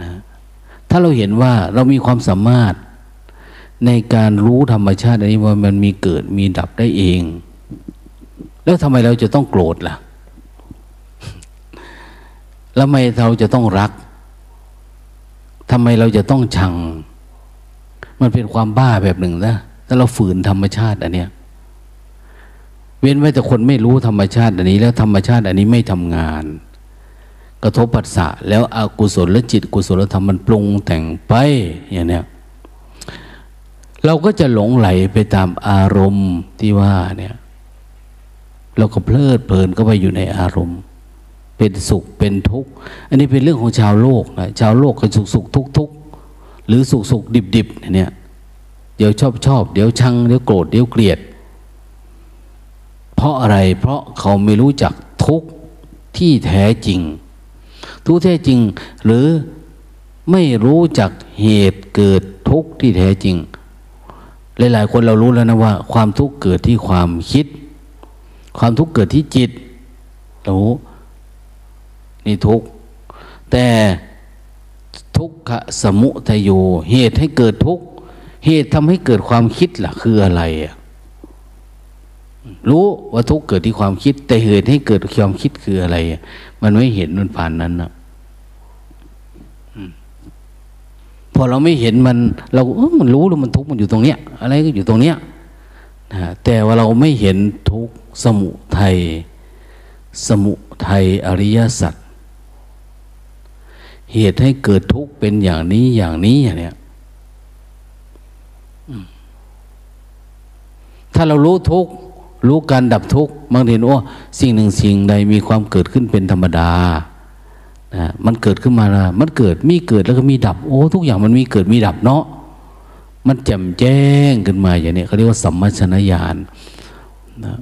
นะถ้าเราเห็นว่าเรามีความสามารถในการรู้ธรรมชาติอันนี้ว่ามันมีเกิดมีดับได้เอง แล้วทำไมเราจะต้องโกรธล่ะ แล้วทำไมเราจะต้องรัก ทำไมเราจะต้องชัง มันเป็นความบ้าแบบหนึ่งนะถ้าเราฝืนธรรมชาติอันเนี้ยเว้นไว้แต่คนไม่รู้ธรรมชาติอันนี้ แล้วธรรมชาติอันนี้ไม่ทำงาน กระทบปัสสะแล้วอกุศลและจิต กุศลธรรมมันปรุงแต่งไปอย่างเนี้ยเราก็จะหลงไหลไปตามอารมณ์ที่ว่าเนี่ย เราก็เพลิดเพลินก็ไปอยู่ในอารมณ์ เป็นสุขเป็นทุกข์อันนี้เป็นเรื่องของชาวโลกนะชาวโลกก็สุขสุขทุกทุกหรือสุขสุขดิบดิบเนี่ยเดี๋ยวชอบชอบเดี๋ยวชังเดี๋ยวโกรธเดี๋ยวเกลียด เพราะอะไรเพราะเขาไม่รู้จักทุกข์ที่แท้จริง ทุกแท้จริง หรือไม่รู้จักเหตุเกิดทุกข์ที่แท้จริง หลายๆ คนเรารู้แล้วนะว่า ความทุกข์เกิดที่ความคิด ความทุกข์เกิดที่จิตรู้ นี่ทุกข์แต่ทุกขสมุทโยเหตุให้เกิดทุกข์เหตุทำให้เกิดความคิดล่ะ คืออะไรอะรู้ว่าทุกข์เกิดที่ความคิด แต่เหตุให้เกิดความคิดคืออะไรมันไม่เห็นมันผ่านนั้นนะพอเราไม่เห็นมัน เราเออมันรู้แล้วมันทุกข์มันอยู่ตรงเนี้ย อะไรก็อยู่ตรงเนี้ยนะแต่ว่าเราไม่เห็นทุกข์สมุทัยสมุทัยอริยสัจ เหตุให้เกิดทุกข์เป็นอย่างนี้อย่างนี้อย่างเนี้ยถ้าเรารู้ทุกข์รู้การดับทุกข์บางทีว่าสิ่งหนึ่งสิ่งใดมีความเกิดขึ้นเป็นธรรมดานะมันเกิดขึ้นมาละมันเกิดมีเกิดแล้วก็มีดับ โอ้ ทุกอย่างมันมีเกิดมีดับเนาะมันแจ่มแจ้งขึ้นมาอย่างนี้เขาเรียกว่าสัมมชนญาณนะ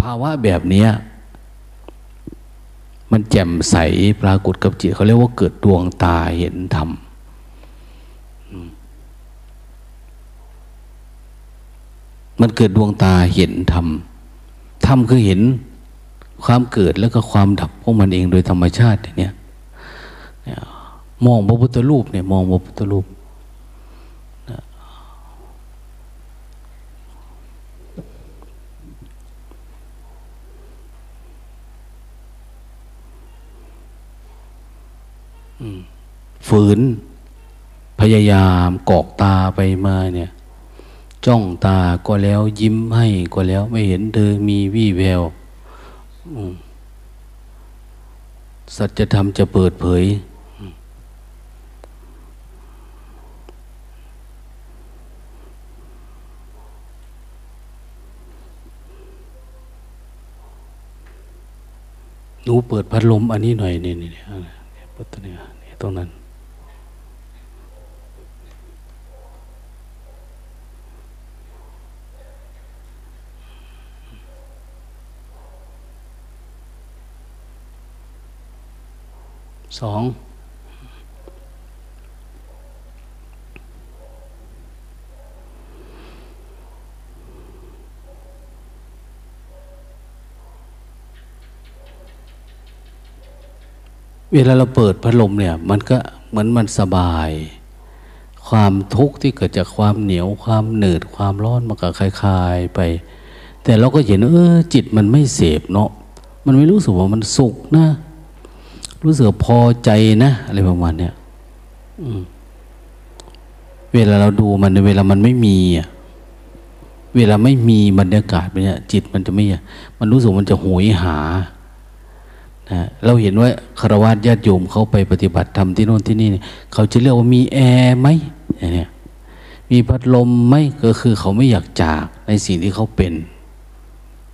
ภาวะแบบนี้ มันแจ่มใสปรากฏกับจิตเขาเรียกว่าเกิดดวงตาเห็นธรรมมันเกิดดวงตาเห็นธรรมธรรมคือเห็นความเกิดแล้วก็ความดับของมันเองโดยธรรมชาติเนี่ยมองพระพุทธรูปเนี่ยมองพระพุทธรูป ฝืน พยายามกอกตาไปมาเนี่ย จ้องตาก็แล้วยิ้มให้ก็แล้ว ไม่เห็นเธอมีวี่แววสัจธรรมจะเปิดเผย หนูเปิดพัดลมอันนี้หน่อยนี่นี่นี่เปิดตัวนี้ นี่ตรงนั้นสอง เวลาเราเปิดพัดลมเนี่ย มันก็เหมือนมันสบาย ความทุกข์ที่เกิดจากความเหนียวความหนืดความร้อนมันก็คลายๆไป แต่เราก็เห็นเออจิตมันไม่เสพเนาะมันไม่รู้สึกว่ามันสุขนะ รู้สึกพอใจนะอะไรประมาณเนี้ยเวลาเราดูมันเวลามันไม่มีอะเวลาไม่มีบรรยากาศไปเนี่ยจิตมันจะไม่ มันรู้สึกมันจะหวยหา นะเราเห็นว่าคารวะญาติโยมเขาไปปฏิบัติธรรมที่โน่นที่นี่เขาจะเรียกว่ามีแอร์ไหมเนี้ยมีพัดลมไหมก็คือเขาไม่อยากจากในสิ่งที่เขาเป็น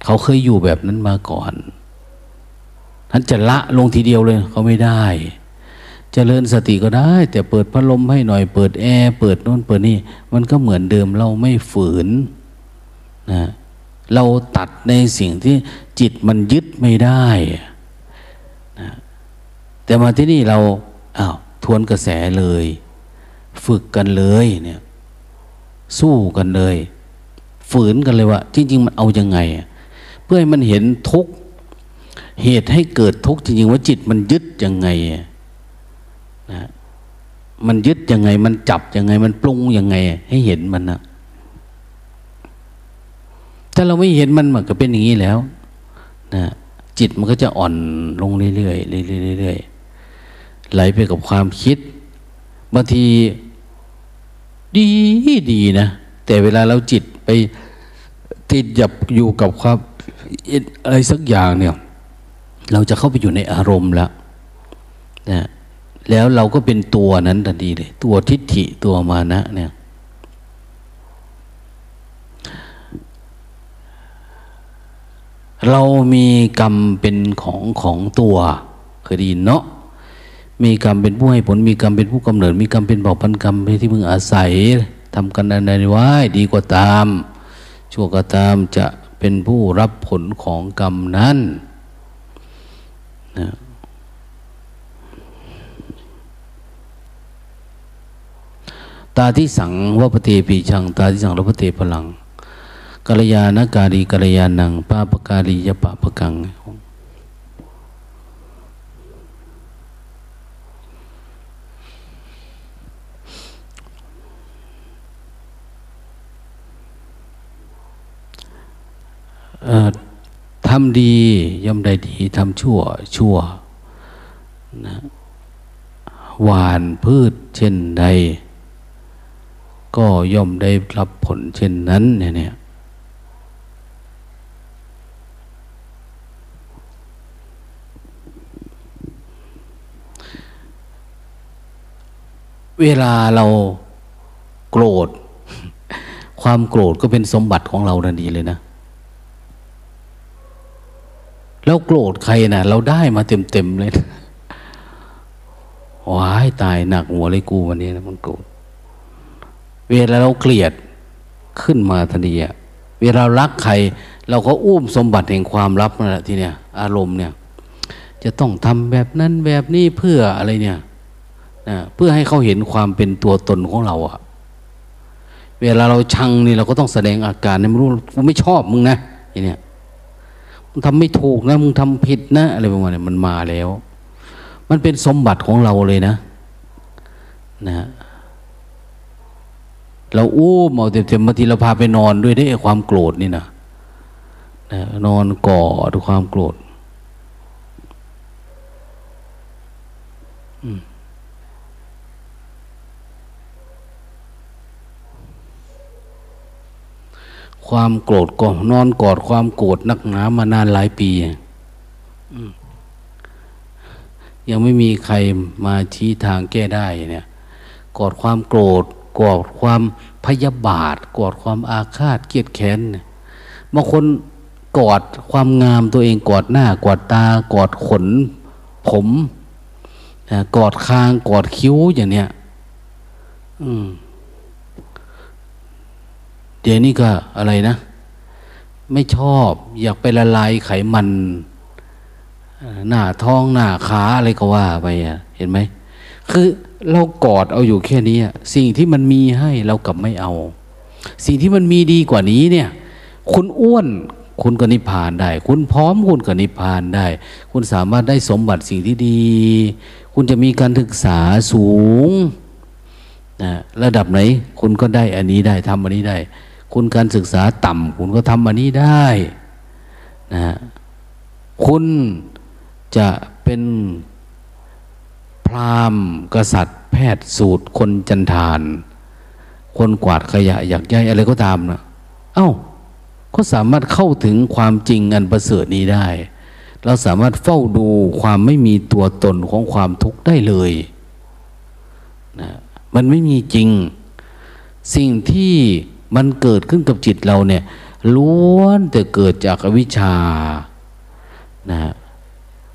เขาเคยอยู่แบบนั้นมาก่อนท่านจะละลงทีเดียวเลยเขาไม่ได้จเจริญสติก็ได้ แต่เปิดพัดลมให้หน่อยเปิดแอร์เปิดโน่นเปิดนี่มันก็เหมือนเดิมเราไม่ฝืนนะเราตัดในสิ่งที่จิตมันยึดไม่ได้ แต่มาที่นี่เราอ้าวทวนกระแสเลย ฝึกกันเลยเนี่ย สู้กันเลย ฝืนกันเลยว่า จริง ๆ มันเอายังไง เพื่อให้มันเห็นทุกเหตุให้เกิดทุกข์จริง ๆ ว่าจิตมันยึดยังไงนะมันยึดยังไง มันจับยังไง มันปรุงยังไง ให้เห็นมันนะถ้าเราไม่เห็นมันมันก็เป็นอย่างนี้แล้ว นะจิตมันก็จะอ่อนลงเรื่อยๆเรื่อยๆ ไหลไปกับความคิดบางทีดีดีนะ แต่เวลาเราจิตไปติดหยับอยู่กับความอะไรสักอย่างเนี่ย เราจะเข้าไปอยู่ในอารมณ์แล้วนะแล้วเราก็เป็นตัวนั้นทันทีเลย ตัวทิฏฐิตัวมานะเนี่ยเรามีกรรมเป็นของของตัวเคยดีเนาะ มีกรรมเป็นผู้ให้ผล มีกรรมเป็นผู้กำเนิด มีกรรมเป็นบอกพันกรรมที่มึงอาศัยทำกันในไว้ดีกว่าตาม ชั่วก็ตามจะเป็นผู้รับผลของกรรมนั้นนะตาที่สังวัปเตปีชัง ตาที่สังวัปเตพลังกัลยาณการีกัลยาณังปาปการียปะปะกัง ทำดีย่อมได้ดีทำชั่ว ชั่วนะหวานพืชเช่นใด ก็ย่อมได้รับผลเช่นนั้นเนี่ยเวลาเราโกรธ ความโกรธก็เป็นสมบัติของเราทันทีเลยนะ เราโกรธใครนะเราได้มาเต็มๆเลยว้ายตายหนักหัวเลยกูวันนี้นะมันโกรธเวลาเราเกลียดขึ้นมาทันทีอะเวลารักใคร เราก็อุ้มสมบัติแห่งความลับนั่นแหละทีเนี้ยอารมณ์เนี่ย จะต้องทำแบบนั้นแบบนี้เพื่ออะไรเนี่ยนะเพื่อให้เขาเห็นความเป็นตัวตนของเราอะเวลาเราชังนี่เราก็ต้องแสดงอาการในไม่รู้กูไม่ชอบมึงนะอย่างเนี้ย มึงทำไม่ถูกนะ มึงทำผิดนะ อะไรประมาณนี้มันมาแล้ว มันเป็นสมบัติของเราเลยนะ นะเราอู้มเอาเต็มๆบางทีเราพาไปนอนด้วยได้ความโกรธนี่นะนะนอนกอดความโกรธ ความโกรธก็นอนกอดความโกรธนักหนามานานหลายปียังไม่มีใครมาชี้ทางแก้ได้เนี่ยกอดความโกรธกอดความพยาบาทกอดความอาฆาตเกลียดแค้นบางคนกอดความงามตัวเองกอดหน้ากอดตากอดขน ผมกอดคางกอดคิ้วอย่างเนี้ย อืม เดี๋ยวนี้ก็อะไรนะ ไม่ชอบอยากไปละลายไขมัน หน้าท้องหน้าขาอะไรก็ว่าไปอะเห็นไหม คือเรากอดเอาอยู่แค่นี้สิ่งที่มันมีให้เรากลับไม่เอา สิ่งที่มันมีดีกว่านี้เนี่ย คุณอ้วนคุณก็นิพพานได้ คุณพร้อมคุณก็นิพพานได้ คุณสามารถได้สมบัติสิ่งที่ดี คุณจะมีการศึกษาสูงนะระดับไหน คุณก็ได้อันนี้ได้ทำอันนี้ได้ คุณการศึกษาต่ำคุณก็ทำอันนี้ได้นะคุณจะเป็นพราหมณ์กษัตริย์ แพทย์สูตรคนจันทาน คนกวาดขยะอยากย้ายอะไรก็ตามนะเอา้าก็สามารถเข้าถึงความจริงอันประเสริฐนี้ได้ เราสามารถเฝ้าดูความไม่มีตัวตนของความทุกข์ได้เลยนะมันไม่มีจริง สิ่งที่ มันเกิดขึ้นกับจิตเราเนี่ยล้วนแต่เกิดจากอวิชชานะ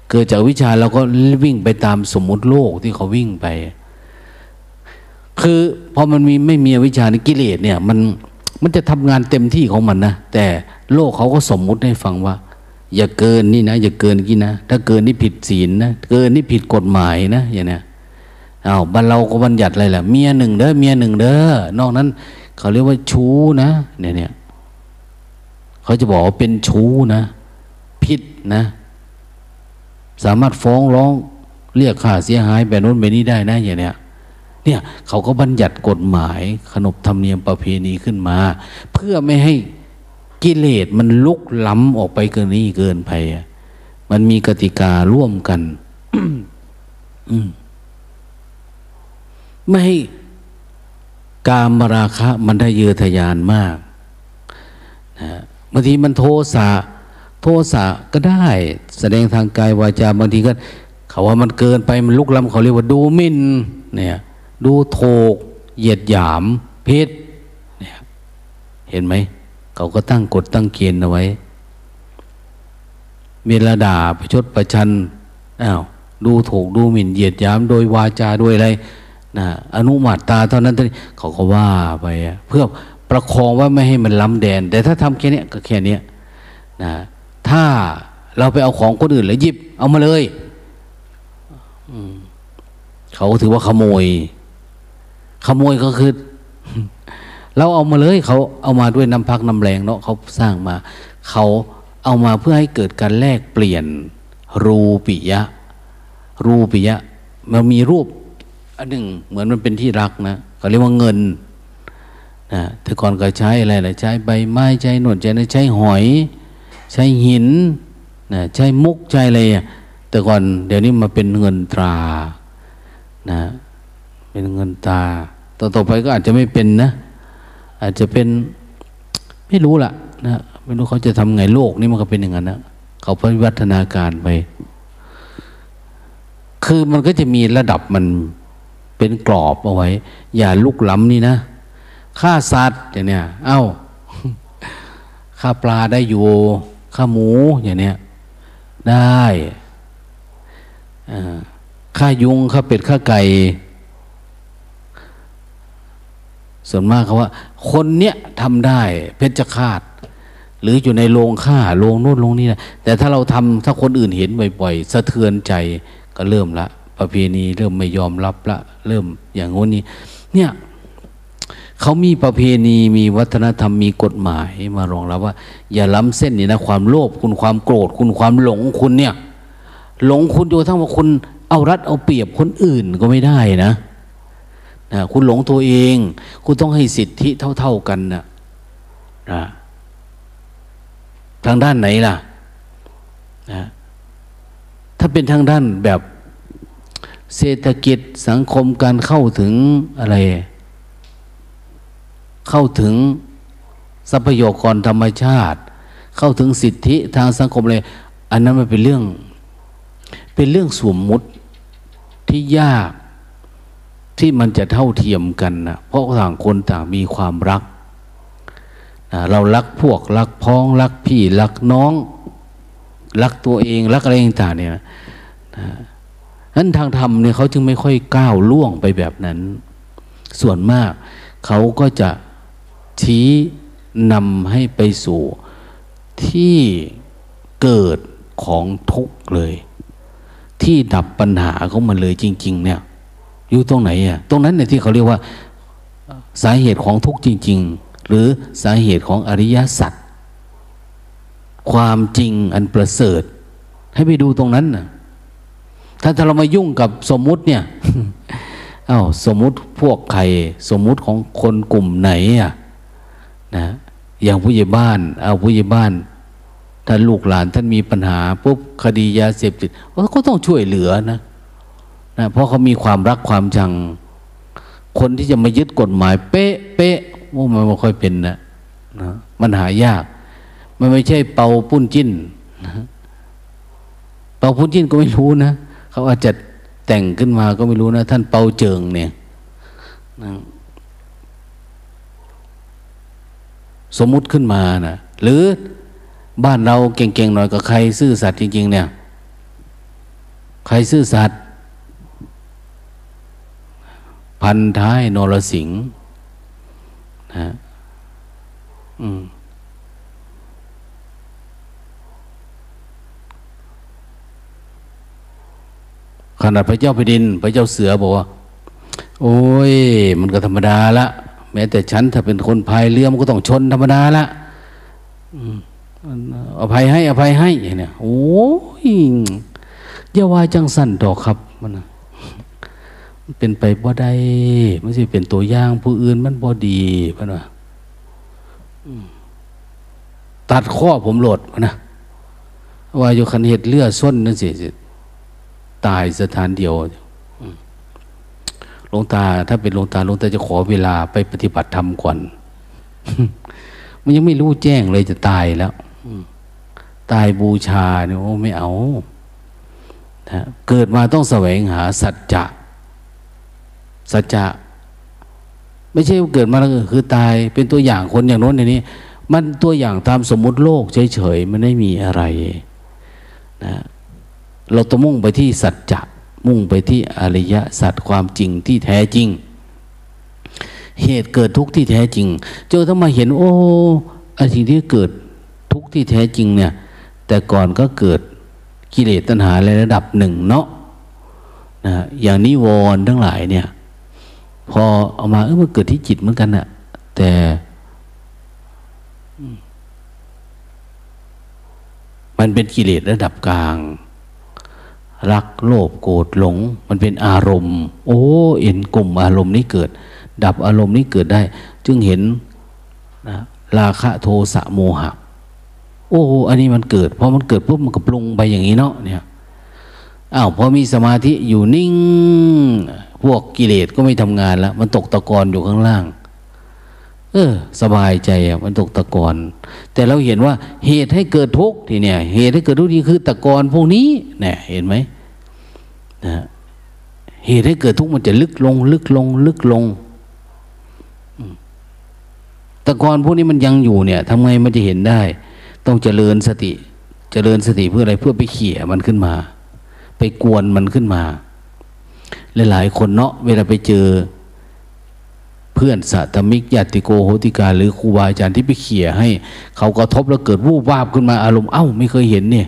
เกิดจากวิชาเราก็วิ่งไปตามสมมุติโลกที่เขาวิ่งไป คือพอมันมีไม่มีวิชาในกิเลสเนี่ย มันมันจะทำงานเต็มที่ของมันนะแต่โลกเขาก็สมมุติให้ฟังว่า อย่าเกินนี่นะ อย่าเกินกี่นะถ้าเกินนี่ผิดศีลนะเกินนี่ผิดกฎหมายนะอย่างเนี้ยอา้าวบ้านเราก็บัญญัติอะไรล่ะเมียหนึ่งเด้อเมียหนึ่งเด้อนอกนั้น เขาเรียกว่าชู้นะเนี่ยเนี่ยเขาจะบอกว่าเป็นชู้นะ ผิดนะ สามารถฟ้องร้องเรียกค่าเสียหายแบบนู้นแบบนี้ได้นะอย่างเนี้ยเนี่ยเขาก็บัญญัติกฎหมายขนบธรรมเนียมประเพณีขึ้นมา เพื่อไม่ให้กิเลสมันลุกล้ำออกไปเกินนี้เกินไปมันมีกติการ่วมกันไม่ให้ การมราคะมันได้เยือทยานมากนะบางทีมันโทสะโทสะก็ได้ แสดงทางกายวาจาบางทีก็เขาว่ามันเกินไปมันลุกล้ำเขาเรียกว่าดูมินเนี่ยดูโถก เหยียดหยามเพศเนี่ยเห็นไหม เขาก็ตั้งกฎตั้งเกณฑ์เอาไว้เวลาด่าประชดประชันอ้าวดูโถกดูหมิ่นเหยียดหยามโดยวาจาด้วยอะไร นะอนุมาตตาเท่านั้นเขาก็ว่าไปเพื่อประคองว่าไม่ให้มันล้ำแดน แต่ถ้าทำแค่นี้ก็แค่นี้นะถ้าเราไปเอาของคนอื่นแล้วยิบ เอามาเลยเขาถือว่าขโมย ขโมยก็คือเราเอามาเลยเขาเอามาด้วยน้ำพักน้ำแรงเนาะเขาสร้างมา เขาเอามาเพื่อให้เกิดการแลกเปลี่ยน รูปิยะ รูปิยะ มันมีรูป อันหนึ่งเหมือนมันเป็นที่รักนะเขาเรียกว่าเงินนะแต่ก่อนก็ใช้อะไรนะใช้ใบไม้ใช้หนวดใช้ใช้หอย ใช้หินนะใช้มุกใช้อะไรแต่ก่อนเดี๋ยวนี้มาเป็นเงินตรานะเป็นเงินตราต่อต่อไปก็อาจจะไม่เป็นนะ อาจจะเป็นไม่รู้ละนะไม่รู้เขาจะทำไงโลกนี่มันก็เป็นอย่างนั้นนะเขาพัฒนาการไป คือมันก็จะมีระดับมัน เป็นกรอบเอาไว้ อย่าลุกล้ำนี่นะฆ่าสัตว์อย่างเนี้ยเอา้าฆ่าปลาได้อยู่ข้าหมูอย่างเนี้ยได้ข้ายุงข้าเป็ดข้าไก่ส่วนมากเขาว่า คนเนี้ยทำได้ เพชฌฆาต หรืออยู่ในโรงฆ่าโรงโน่นโรงนี้นะแต่ถ้าเราทำถ้าคนอื่นเห็นบ่อยๆสะเทือนใจก็เริ่มละ ประเพณีเริ่มไม่ยอมรับละ เริ่มอย่างงู้นนี้เนี่ยเขามีประเพณีมีวัฒนธรรมมีกฎหมายมารองรับว่า อย่าล้ำเส้นนี่นะความโลภคุณความโกรธคุณความหลงคุณเนี่ย หลงคุณจนทั้งว่าคุณเอารัดเอาเปรียบคนอื่นก็ไม่ได้นะนะคุณหลงตัวเอง คุณต้องให้สิทธิเท่า ๆกันนะนะทางด้านไหนล่ะนะถ้าเป็นทางด้านแบบ เศรษฐกิจสังคมการเข้าถึงอะไร เข้าถึงทรัพยากรธรรมชาติ เข้าถึงสิทธิทางสังคมเลยอันนั้นมันเป็นเรื่อง เป็นเรื่องสมมุติที่ยากที่มันจะเท่าเทียมกันนะเพราะต่างคนต่างมีความรักนะเรารักพวกรักพ้องรักพี่รักน้อง รักตัวเองรักอะไรต่างเนี่ยนะ นั้นทางธรรมเนี่ยเขาจึงไม่ค่อยก้าวล่วงไปแบบนั้น ส่วนมากเขาก็จะชี้นำให้ไปสู่ที่เกิดของทุกข์เลย ที่ดับปัญหาของมันเลยจริง ๆ เนี่ย อยู่ตรงไหนอะตรงนั้นเนี่ยที่เขาเรียกว่าสาเหตุของทุกข์จริง ๆ หรือสาเหตุของอริยสัจความจริงอันประเสริฐ ให้ไปดูตรงนั้นนะ ถ้าถ้าเรามายุ่งกับสมมุติเนี่ยอา้าวสมมุติพวกใคร สมมุติของคนกลุ่มไหนอะนะอย่างผู้ใหญ่บ้านเอาผู้ใหญ่บ้านถ้าลูกหลานท่านมีปัญหาปุ๊บคดียาเสพติดก็ต้องช่วยเหลือนะนะเพราะเขามีความรักความชัง คนที่จะมายึดกฎหมาย เป๊ะเป๊ะว่ามันไม่ค่อยเป็นนะนะมันหายาก มันไม่ใช่เป่าปุ้นจิ้นนะเป่าปุ้นจิ้นก็ไม่รู้นะ เขาอาจจะแต่งขึ้นมาก็ไม่รู้นะ ท่านเปาเจิงเนี่ยนะสมมุติขึ้นมานะหรือบ้านเราเก่งๆหน่อยกับใครซื่อสัตย์จริง ๆ เนี่ย ใครซื่อสัตย์พันท้ายนรสิงห์นะอืม ขนาดพระเจ้าแผ่นดิน พระเจ้าเสือบอกว่า โอ้ย มันก็ธรรมดาละ แม้แต่ฉันถ้าเป็นคนพายเรือมันก็ต้องชนธรรมดาละอภัยให้ อภัยให้เนี่ยโอ้ยอย่าว่าจังสั่นดอกครับมันเป็นไปบ่ได้ไม่ใช่เป็นตัวอย่างผู้อื่นมันบ่ดีพะนะตัดข้อผมโหลดนะว่าอยู่คันเหตุเลือดส้นนั่นสิ ตายสถานเดียวหลวงตา ถ้าเป็นหลวงตาหลวงตาจะขอเวลาไปปฏิบัติธรรมก่อน มันยังไม่รู้แจ้งเลยจะตายแล้วตายบูชาเนี่ยโอ้ไม่เอานะเกิดมาต้องแสวงหาสัจจะสัจจะ ไม่ใช่เกิดมาแล้วคือตายเป็นตัวอย่างคนอย่างโน้นอย่างนี้ มันตัวอย่างตามสมมุติโลกเฉยๆมันไม่มีอะไร นะ เราต้องมุ่งไปที่สัจจะมุ่งไปที่อริยสัจความจริงที่แท้จริง เหตุเกิดทุกข์ที่แท้จริงเจอถ้ามาเห็นโอ้ไอ้สิ่งที่เกิดทุกข์ที่แท้จริงเนี่ย แต่ก่อนก็เกิดกิเลสตัณหาในระดับหนึ่งเนาะนะอย่างนิวรณ์ทั้งหลายเนี่ย พอเอามาเออมันเกิดที่จิตเหมือนกันอะแต่มันเป็นกิเลสระดับกลาง รักโลภโกรธหลง มันเป็นอารมณ์ โอ้เอ็นกลุ่มอารมณ์นี้เกิด ดับอารมณ์นี้เกิดได้ จึงเห็นนะราคะโทสะโมหะ โอ้อันนี้มันเกิดพอมันเกิดปุ๊บมันก็ปรุงไปอย่างนี้เนาะเนี่ยอ้าวพอมีสมาธิอยู่นิ่ง พวกกิเลสก็ไม่ทำงานแล้ว มันตกตะกอนอยู่ข้างล่าง เออ สบายใจอะมันตกตะกอนแต่เราเห็นว่าเหตุให้เกิดทุกข์ทีเนี่ย เหตุให้เกิดทุกข์นี่คือตะกอนพวกนี้เนี่ยเห็นไหมนะเหตุให้เกิดทุกข์มันจะลึกลง ลึกลง ลึกลงตะกอนพวกนี้มันยังอยู่เนี่ยทำไงมันจะเห็นได้ ต้องเจริญสติ เจริญสติเพื่ออะไรเพื่อไปเขี่ยมันขึ้นมา ไปกวนมันขึ้นมา หลายๆคนเนาะเวลาไปเจอ เพื่อนสัตมิกญาติโกโหติกาหรือครูบาอาจารย์ที่ไปเขี่ยให้ เขากระทบแล้วเกิดวูบวาบขึ้นมาอารมณ์เอ้าไม่เคยเห็นเนี่ย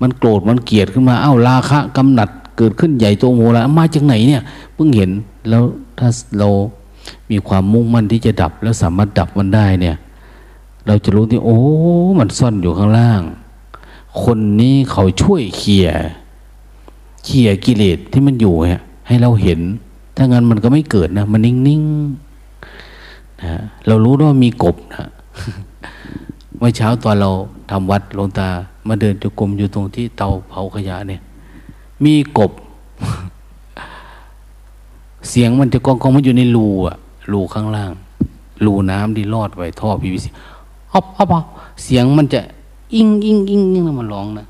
มันโกรธมันเกลียดขึ้นมาเอ้าราคะกำหนัดเกิดขึ้นใหญ่โตโมละมาจากไหนเนี่ยเพิ่งเห็นแล้วถ้าเรามีความมุ่งมั่นที่จะดับแล้วสามารถดับมันได้เนี่ย เราจะรู้ที่โอ้มันซ่อนอยู่ข้างล่าง คนนี้เขาช่วยเขี่ยเขี่ยกิเลสที่มันอยู่เนี่ยให้เราเห็น ถ้างั้นมันก็ไม่เกิดนะ มันนิ่งๆ นะเรารู้ว่ามีกบนะเมื่อเช้าตอนเราทำวัดลงตา มาเดินจุกรมอยู่ตรงที่เตาเผาขยะเนี่ย มีกบ เสียงมันจะกองกองมันอยู่ในรูอะรูข้างล่าง รูน้ำที่ลอดไว้ท่อพีวีซีฮอบฮอบเสียงมันจะอิงอิงอิงอิงแล้วมันร้องนะ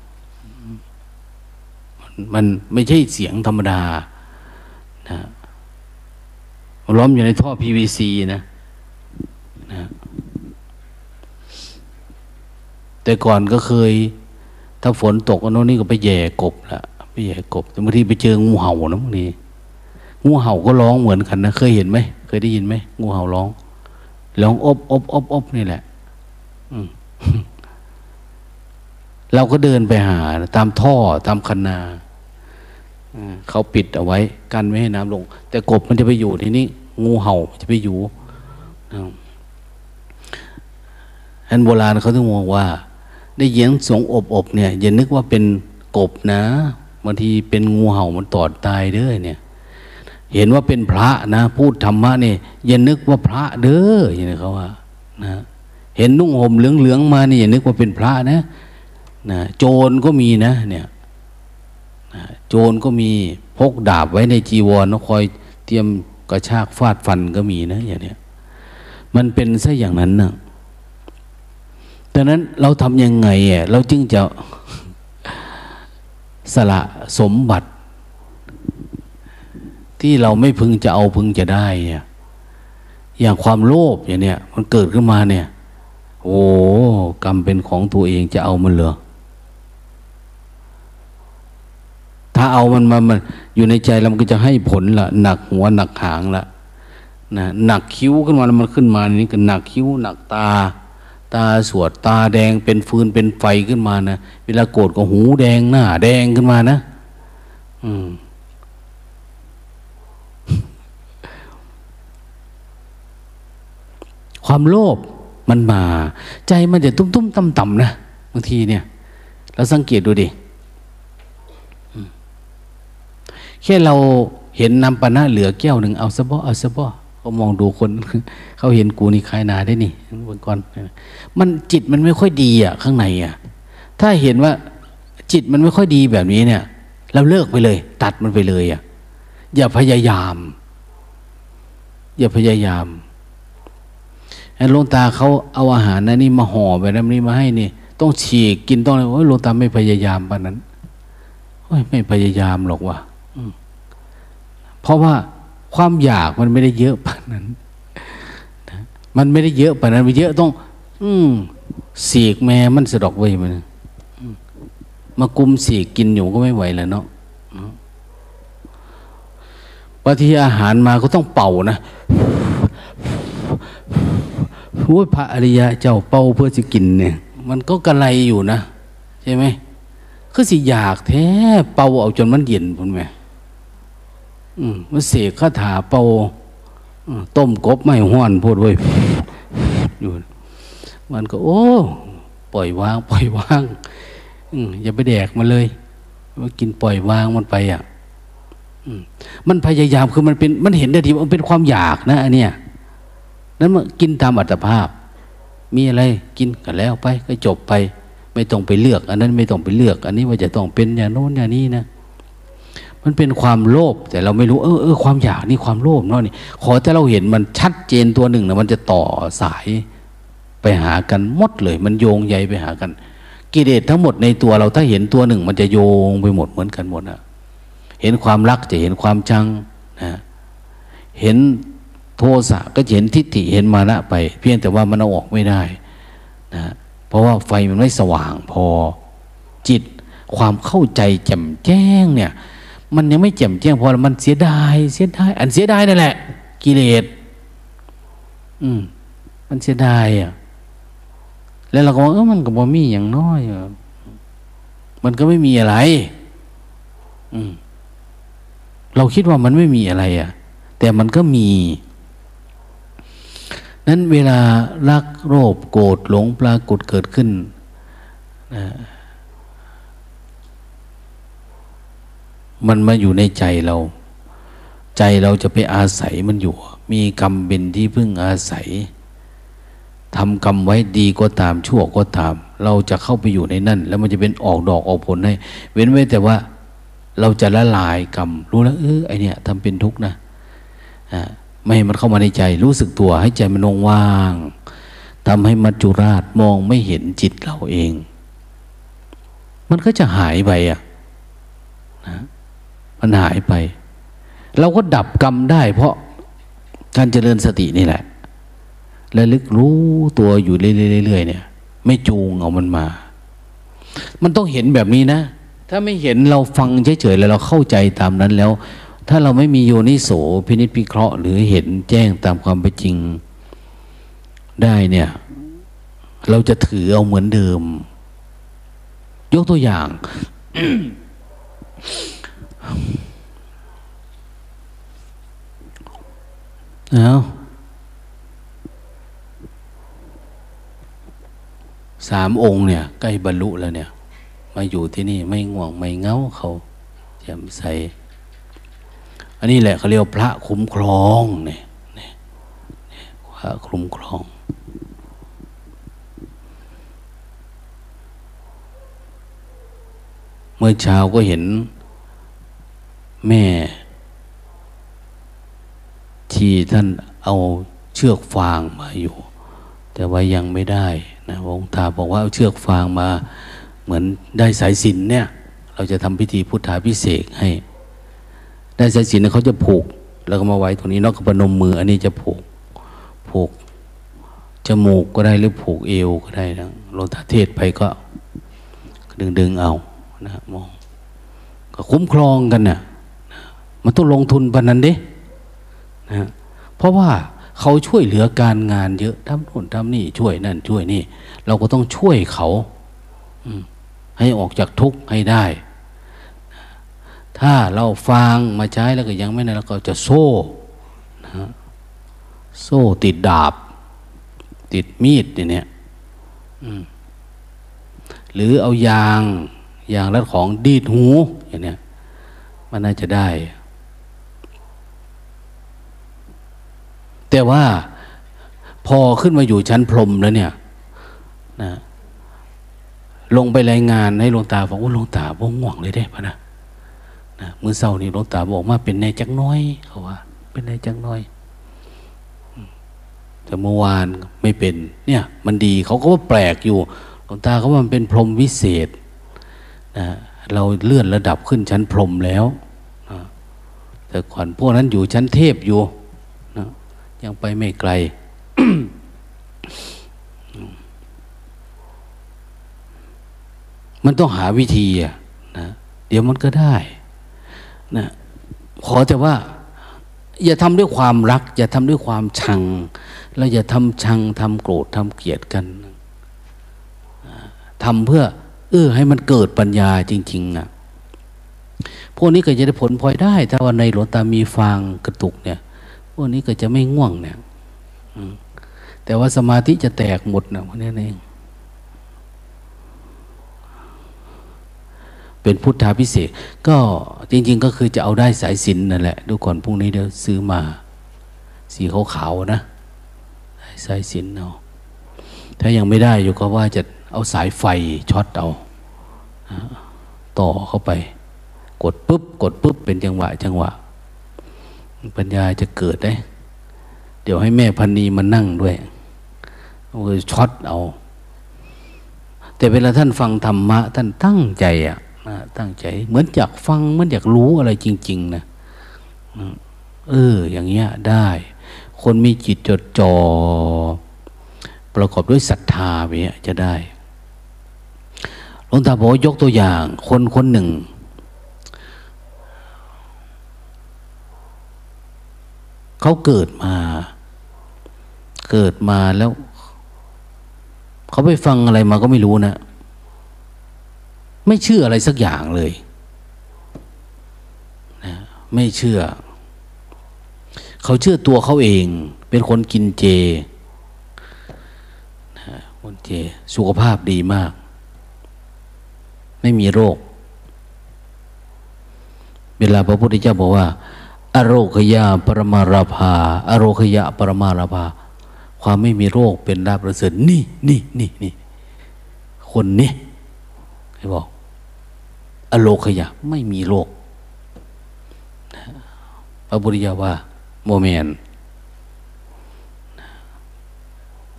มันไม่ใช่เสียงธรรมดานะล้อมอยู่ในท่อ PVC นะ นะแต่ก่อนก็เคย ถ้าฝนตกอันนี้ก็ไปแย่กบละไปแย่กบแต่บางทีไปเจองูเห่านะบางทีงูเห่าก็ร้องเหมือนกันนะเคยเห็นไหมเคยได้ยินไหมงูเห่าร้องร้องอบอบอบอบนี่แหละเราก็เดินไปหา ตามท่อตามคันนาเขาปิดเอาไว้ กันไม่ให้น้ำลง แต่กบมันจะไปอยู่ที่นี่งูเห่าจะไปอยู่ อันโบราณเขาถึงมองว่า ได้เยินสงอบอบเนี่ยอย่านึกว่าเป็นกบนะบางทีเป็นงูเห่ามันตอดตายเด้อเนี่ย เห็นว่าเป็นพระนะ พูดธรรมะเนี่ยอย่านึกว่าพระเด้ออย่างนี้เขาว่านะเห็นนุ่งห่มเหลืองๆมาเนี่ยอย่านึกว่าเป็นพระนะนะโจรก็มีนะเนี่ยนะโจรก็มีพกดาบไว้ในจีวรนะคอยเตรียมกระชากฟาดฟันก็มีนะอย่างเนี้ยมันเป็นซะอย่างนั้นนะ ดังนั้นเราทำยังไงอะเราจึงจะสละสมบัติ ที่เราไม่พึงจะเอาพึงจะได้อะอย่างความโลภอย่างเนี้ยมันเกิดขึ้นมาเนี่ย โอ้กรรมเป็นของตัวเองจะเอามันเหรอถ้าเอามันมามันอยู่ในใจเรามันก็จะให้ผลละหนักหัวหนักหางละนะหนักคิ้วขึ้นมาแล้วมันขึ้นมานี่ก็หนักคิ้วหนักตา ตาสวดตาแดงเป็นฟืนเป็นไฟขึ้นมานะเวลาโกรธก็หูแดงหน้าแดงขึ้นมานะ อืม ความโลภมันมา ใจมันจะตุ้มตุ้มต่ำต่ำนะบางทีเนี่ยเราสังเกตดูดิแค่เราเห็นน้ำปนะเหลือแก้วหนึ่งเอาซะบ่เอาซะบ่ เขามองดูคน เขาเห็นกูนี่คลายนาได้นี่บนก่อนมันจิตมันไม่ค่อยดีอะ ข้างในอะ ถ้าเห็นว่าจิตมันไม่ค่อยดีแบบนี้เนี่ย เราเลิกไปเลย ตัดมันไปเลยอะ อย่าพยายาม อย่าพยายามหลงตาเขาเอาอาหารนะนี่มาห่อแบบนี้มาให้นี่ ต้องฉีกกินต้องอะไรโอ้ยลงตาไม่พยายามปานนั้นโอ้ยไม่พยายามหรอกว่ะเพราะว่า ความอยากมันไม่ได้เยอะปานนั้นมันไม่ได้เยอะปานนั้นมันเยอะต้อง อืมสีกแม่มันสะดอกไว้มันมากุมสีกกินอยู่ก็ไม่ไหวแล้วเนาะบางทีอาหารมาก็ต้องเป่านะโอ้ยพระอริยะเจ้าเป่าเพื่อจะกินเนี่ย มันก็กระไรอยู่นะ ใช่ไหมคือสิอยากแท้เป่าเอาจนมันเย็นพุ่นไหม มันเสกคาถาเป่าต้มกบไม่ห้อนพูดไว้อยู่มันก็ โอ้ ปล่อยวาง ปล่อยวางอย่าไปแดกมันเลยว่ากินปล่อยวางมันไปอะมันพยายามคือมันเป็นมันเห็นได้ทีมันเป็นความอยากนะอันเนี้ยนั้นมันกินตามอัตภาพ มีอะไรกินกันแล้วไป ก็จบไป ไม่ต้องไปเลือก อันนั้นไม่ต้องไปเลือก อันนี้ว่าจะต้องเป็นอย่างโน้นอย่างนี้นะ มันเป็นความโลภแต่เราไม่รู้เออเออความอยากนี่ความโลภเนาะนี่ ขอแต่เราเห็นมันชัดเจนตัวหนึ่งนะมันจะต่อสายไปหากันหมดเลย มันโยงใยไปหากัน กิเลสทั้งหมดในตัวเราถ้าเห็นตัวหนึ่ง มันจะโยงไปหมดเหมือนกันหมดนะเห็นความรักจะเห็นความชังนะเห็นโทสะก็เห็นทิฏฐิเห็นมานะไป เพียงแต่ว่ามันเอาออกไม่ได้นะเพราะว่าไฟมันไม่สว่างพอจิตความเข้าใจแจ่มแจ้งเนี่ย มันยังไม่แจ่มแจ้งพอมันเสียดาย เสียดาย อันเสียดายนั่นแหละ กิเลสอืม มันเสียดายอะ แล้วเราก็ว่าเออมันก็บ่มีอย่างน้อยมันก็ไม่มีอะไร อืม เราคิดว่ามันไม่มีอะไร อะ แต่มันก็มี นั้นเวลารักโลภโกรธหลงปรากฏเกิดขึ้นนะ มันมาอยู่ในใจเรา ใจเราจะไปอาศัยมันอยู่ มีกรรมเป็นที่พึ่งอาศัยทำกรรมไว้ดีก็ตามชั่วก็ตาม เราจะเข้าไปอยู่ในนั่น แล้วมันจะเป็นออกดอกออกผลให้ เว้นไว้แต่ว่าเราจะละลายกรรม รู้แล้วเออไอเนี่ยทำเป็นทุกข์นะอ่าไม่ให้มันเข้ามาในใจ รู้สึกตัวให้ใจมันว่างทำให้มัจจุราชมองไม่เห็นจิตเราเอง มันก็จะหายไปอะนะ มันหายไป เราก็ดับกรรมได้ เพราะการเจริญสตินี่แหละและลึกรู้ตัวอยู่เรื่อยๆเนี่ย ไม่จูงเอามันมา มันต้องเห็นแบบนี้นะ ถ้าไม่เห็นเราฟังเฉยๆแล้วเราเข้าใจตามนั้นแล้ว ถ้าเราไม่มีโยนิโสพินิจพิเคราะห์ หรือเห็นแจ้งตามความเป็นจริงได้เนี่ย เราจะถือเอาเหมือนเดิม ยกตัวอย่าง เอาสามองค์เนี่ย ใกล้บรรลุแล้วเนี่ย มาอยู่ที่นี่ไม่ง่วงไม่เงาเขาแจ่มใส อันนี้แหละเขาเรียกพระคุ้มครองเนี่ยพระคุ้มครองเมื่อเช้าก็เห็น แม่ที่ท่านเอาเชือกฟางมาอยู่ แต่ว่ายังไม่ได้นะองค์ตาบอกว่าเอาเชือกฟางมา เหมือนได้สายสินเนี่ย เราจะทำพิธีพุทธาพิเศษให้ ได้สายสินเขาจะผูก แล้วก็มาไว้ตรงนี้นอกจากพนมมือ อันนี้จะผูกผูกจมูกก็ได้หรือผูกเอวก็ได้นะโลตาเทศไปก็ดึงดึงเอานะมองก็คุ้มครองกันนะ่ะ มันต้องลงทุนปนนั้นดินะเพราะว่าเขาช่วยเหลือการงานเยอะทำนู่นทำนี่ช่วยนั่นช่วยนี่ เราก็ต้องช่วยเขาให้ออกจากทุกข์ให้ได้ ถ้าเราฟังมาใช้แล้วก็ยังไม่นะเราก็จะโซ่นะโซ่ติดดาบ ติดมีดอย่างเนี่ยหรือเอายางยางรัดของดีดหูอย่างเนี้ยมันน่าจะได้ แต่ว่าพอขึ้นมาอยู่ชั้นพรมแล้วเนี่ยนะลงไปรายงานให้หลวงตาบอกว่าหลวงตาบ่ง่วงเลยได้ปะนะนะมือเศร้านี่หลวงตาบอกมาเป็นในจักน้อยเขาว่า เป็นในจักน้อยแต่เมื่อวานไม่เป็น เนี่ย มันดีเขาก็ว่าแปลกอยู่หลวงตาเขาว่ามันเป็นพรมวิเศษนะเราเลื่อนระดับขึ้นชั้นพรมแล้วนะแต่ก่อนพวกนั้นอยู่ชั้นเทพอยู่ ยังไปไม่ไกล มันต้องหาวิธีอะนะเดี๋ยวมันก็ได้นะขอแต่ว่า อย่าทำด้วยความรัก อย่าทำด้วยความชัง แล้วอย่าทำชังทำโกรธทำเกลียดกันทำเพื่อ เออให้มันเกิดปัญญาจริง ๆอะพวกนี้ก็จะได้ผลพลอยได้ ถ้าวันในหลวงตามีฟางกระตุกเนี่ย วกนี้ก็จะไม่ง่วงเนี่ยแต่ว่าสมาธิจะแตกหมดนะพวกนี้เองเป็นพุทธาพิเศษ ก็จริง ๆ ก็คือจะเอาได้สายสินนั่นแหละดูก่อนพรุ่งนี้เดี๋ยวซื้อมา สีขาวๆนะสายสินเอาถ้ายังไม่ได้อยู่ก็ว่าจะเอาสายไฟช็อตเอาต่อเข้าไป กดปุ๊บ กดปุ๊บเป็นจังหวะ จังหวะ ปัญญาจะเกิดได้ เดี๋ยวให้แม่พันนีมานั่งด้วยโอ้ยช็อตเอา แต่เวลาท่านฟังธรรมะ ท่านตั้งใจอะตั้งใจ เหมือนอยากฟังเหมือนอยากรู้อะไรจริง ๆ นะเออ อย่างเงี้ยได้ คนมีจิตจดจ่อประกอบด้วยศรัทธาเนี้ยจะได้หลวงตาบอกยกตัวอย่าง คนคนหนึ่ง เขาเกิดมา เกิดมาแล้ว เขาไปฟังอะไรมาก็ไม่รู้นะ ไม่เชื่ออะไรสักอย่างเลยนะไม่เชื่อ เขาเชื่อตัวเขาเอง เป็นคนกินเจคนเจ สุขภาพดีมาก ไม่มีโรค เวลาพระพุทธเจ้าบอกว่า อโรคยาปรมาราภาอโรคยาปรมาราภา ความไม่มีโรคเป็นลาภประเสริฐนี่นี่นี่นี่คนนี้ให้บอก อโลคยะไม่มีโรคพระบุริยาว่า โมเมน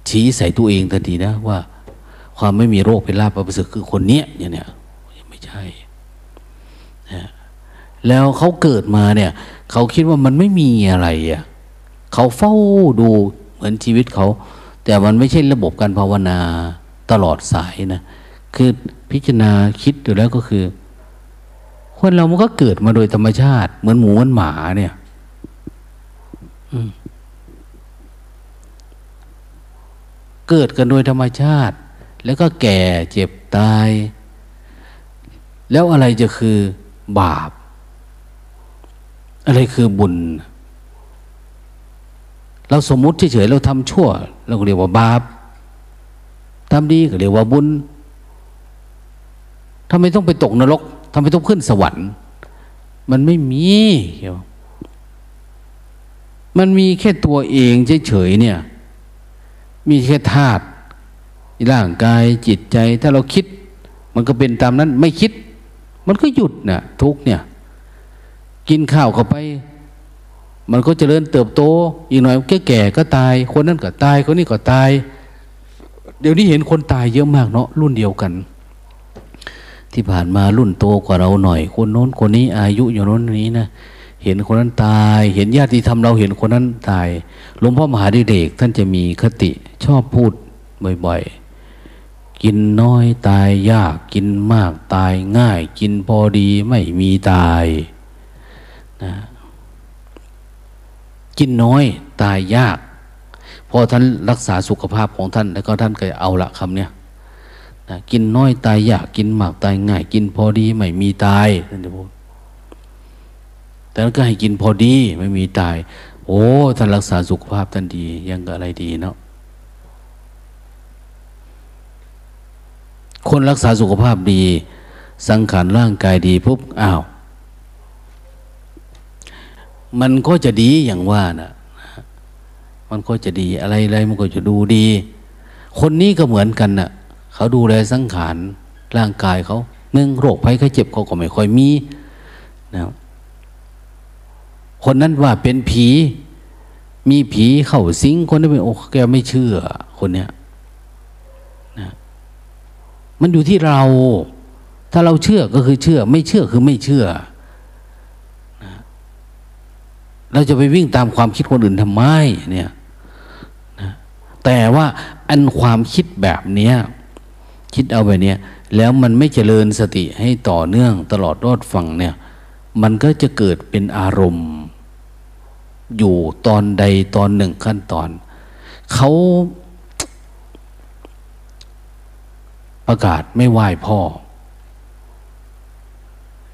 ชี้ใส่ตัวเองทันทีนะว่า ความไม่มีโรคเป็นลาภประเสริฐคือคนเนี้ยเนี่ยเนี่ยไม่ใช่ แล้วเขาเกิดมาเนี่ย เขาคิดว่ามันไม่มีอะไรอะเขาเฝ้าดูเหมือนชีวิตเขา แต่มันไม่ใช่ระบบการภาวนาตลอดสายนะคือพิจารณาคิดอยู่แล้วก็คือ คนเรามันก็เกิดมาโดยธรรมชาติ เหมือนหมูเหมือนหมาเนี่ยเกิดกันโดยธรรมชาติ แล้วก็แก่เจ็บตาย แล้วอะไรจะคือบาป อะไรคือบุญ เราสมมุติเฉยๆเราทำชั่ว เราก็เรียกว่าบาปทำดีก็เรียกว่าบุญทำไมต้องไปตกนรกทำไมต้องขึ้นสวรรค์ มันไม่มีเกี่ยวมันมีแค่ตัวเองเฉยๆเนี่ย มีแค่ธาตุร่างกายจิตใจ ถ้าเราคิด มันก็เป็นตามนั้น ไม่คิด มันก็หยุดนะ่ะทุกเนี่ย กินข้าวเข้าไป มันก็จเจริญเติบโต อีกหน่อยแก่ๆก็ตาย คนนั้นก็ตาย คนนี้ก็ตาย เดี๋ยวนี้เห็นคนตายเยอะมากเนาะรุ่นเดียวกัน ที่ผ่านมารุ่นโตกว่าเราหน่อย คนโน้นคนนี้อายุอยู่โน้นนี้นะเห็นคนนั้นตาย เห็นญาติธรรมเราเห็นคนนั้นตายหลวงพ่อมหาดิเรกท่านจะมีคติชอบพูดบ่อยๆ กินน้อยตายยาก กินมากตายง่าย กินพอดีไม่มีตาย นะกินน้อยตายยาก พอท่านรักษาสุขภาพของท่าน แล้วก็ท่านก็เอาละคำเนี้ยนะกินน้อยตายยากกินมากตายง่าย กินพอดีไม่มีตายท่านจะพูดแต่นั้นก็ให้กินพอดีไม่มีตาย โอ้ท่านรักษาสุขภาพท่านดี ยังก็อะไรดีเนาะคนรักษาสุขภาพดี สังขารร่างกายดีปุ๊บอ้าว มันก็จะดีอย่างว่านะ่ะมันก็จะดีอะไรอะไรมันก็จะดูดี คนนี้ก็เหมือนกันนะ่ะ เขาดูแลสังขารร่างกายเขาหนึ่งโรคภัยไข้เจ็บเขาก็ไม่ค่อยมีนะคนนั้นว่าเป็นผี มีผีเข้าสิงคนนั้นเป็นโอ้แกไม่เชื่อ คนเนี้ยนะมันอยู่ที่เรา ถ้าเราเชื่อก็คือเชื่อ ไม่เชื่อคือไม่เชื่อนะ เราจะไปวิ่งตามความคิดคนอื่นทำไมเนี่ยนะแต่ว่าอันความคิดแบบเนี้ยคิดเอาแบบเนี้ยแล้วมันไม่เจริญสติให้ต่อเนื่องตลอดรอดฟังเนี่ย มันก็จะเกิดเป็นอารมณ์ อยู่ตอนใดตอนหนึ่งขั้นตอน เขาประกาศไม่ไหว้พ่อ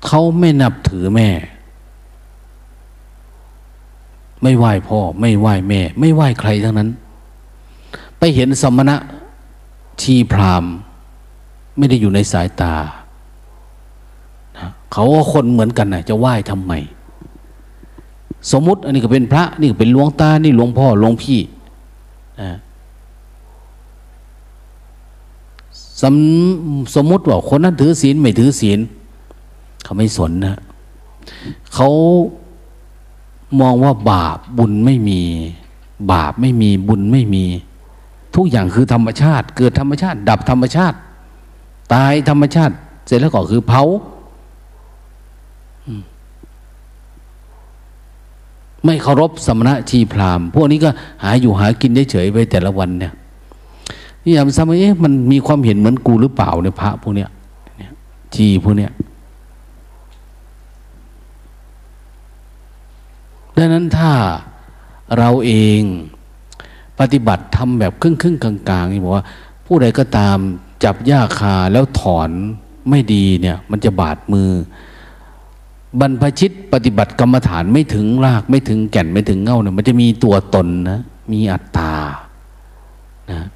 เขาไม่นับถือแม่ ไม่ไหว้พ่อ ไม่ไหว้แม่ ไม่ไหว้ใครทั้งนั้น ไปเห็นสมณะชีพรามไม่ได้อยู่ในสายตาเขาก็คนเหมือนกันนะจะไหว้ทำไม สมมติอันนี้ก็เป็นพระ นี่ก็เป็นหลวงตา นี่หลวงพ่อหลวงพี่สมสมมติว่าคนนั้นถือศีลไม่ถือศีลเขาไม่สนนะเขา มองว่าบาปบุญไม่มี บาปไม่มีบุญไม่มี ทุกอย่างคือธรรมชาติ เกิดธรรมชาติ ดับธรรมชาติ ตายธรรมชาติ เสร็จแล้วก็คือเผาไม่เคารพสมณะชีพรามพวกนี้ก็หาอยู่หากินได้เฉยไปแต่ละวันเนี่ยนี่ยามซ้ำเอ๊ะมันมีความเห็นเหมือนกูหรือเปล่าเนี่ยพระพวกเนี้ยชีพวกเนี้ย ดังนั้นถ้าเราเองปฏิบัติทำแบบครึ่งครึ่งกลางๆนี่บอกว่า ผู้ใดก็ตามจับหญ้าคาแล้วถอนไม่ดีเนี่ย มันจะบาดมือ บรรพชิตปฏิบัติกรรมฐานไม่ถึงรากไม่ถึงแก่นไม่ถึงเง่าเนี่ยมันจะมีตัวตนนะมีอัตตานะ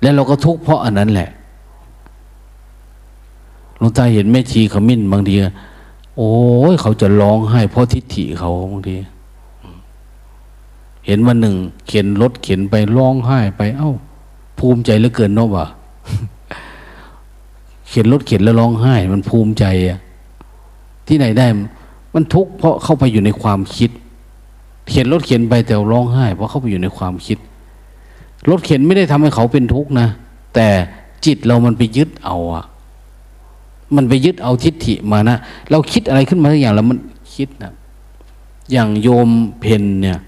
แล้วเราก็ทุกข์เพราะอันนั้นแหละหลวงตาเห็นแม่ชีขมิ้นบางทีโอ้ยเขาจะร้องไห้เพราะทิฏฐิเขาบางที เห็นวันหนึ่ง เข็นรถเข็นไปร้องไห้ไป เอ้า ภูมิใจเหลือเกินเนาะวะเข็นรถเข็นแล้วร้องไห้ มันภูมิใจอะที่ไหนได้ มันทุกข์เพราะเข้าไปอยู่ในความคิด เข็นรถเข็นไปแต่ร้องไห้ เพราะเข้าไปอยู่ในความคิดรถเข็นไม่ได้ทำให้เขาเป็นทุกข์นะ แต่จิตเรามันไปยึดเอาอะมันไปยึดเอาทิฏฐิมานะ เราคิดอะไรขึ้นมาสักอย่างแล้วมันคิดนะอย่างโยมเพนเนี่ย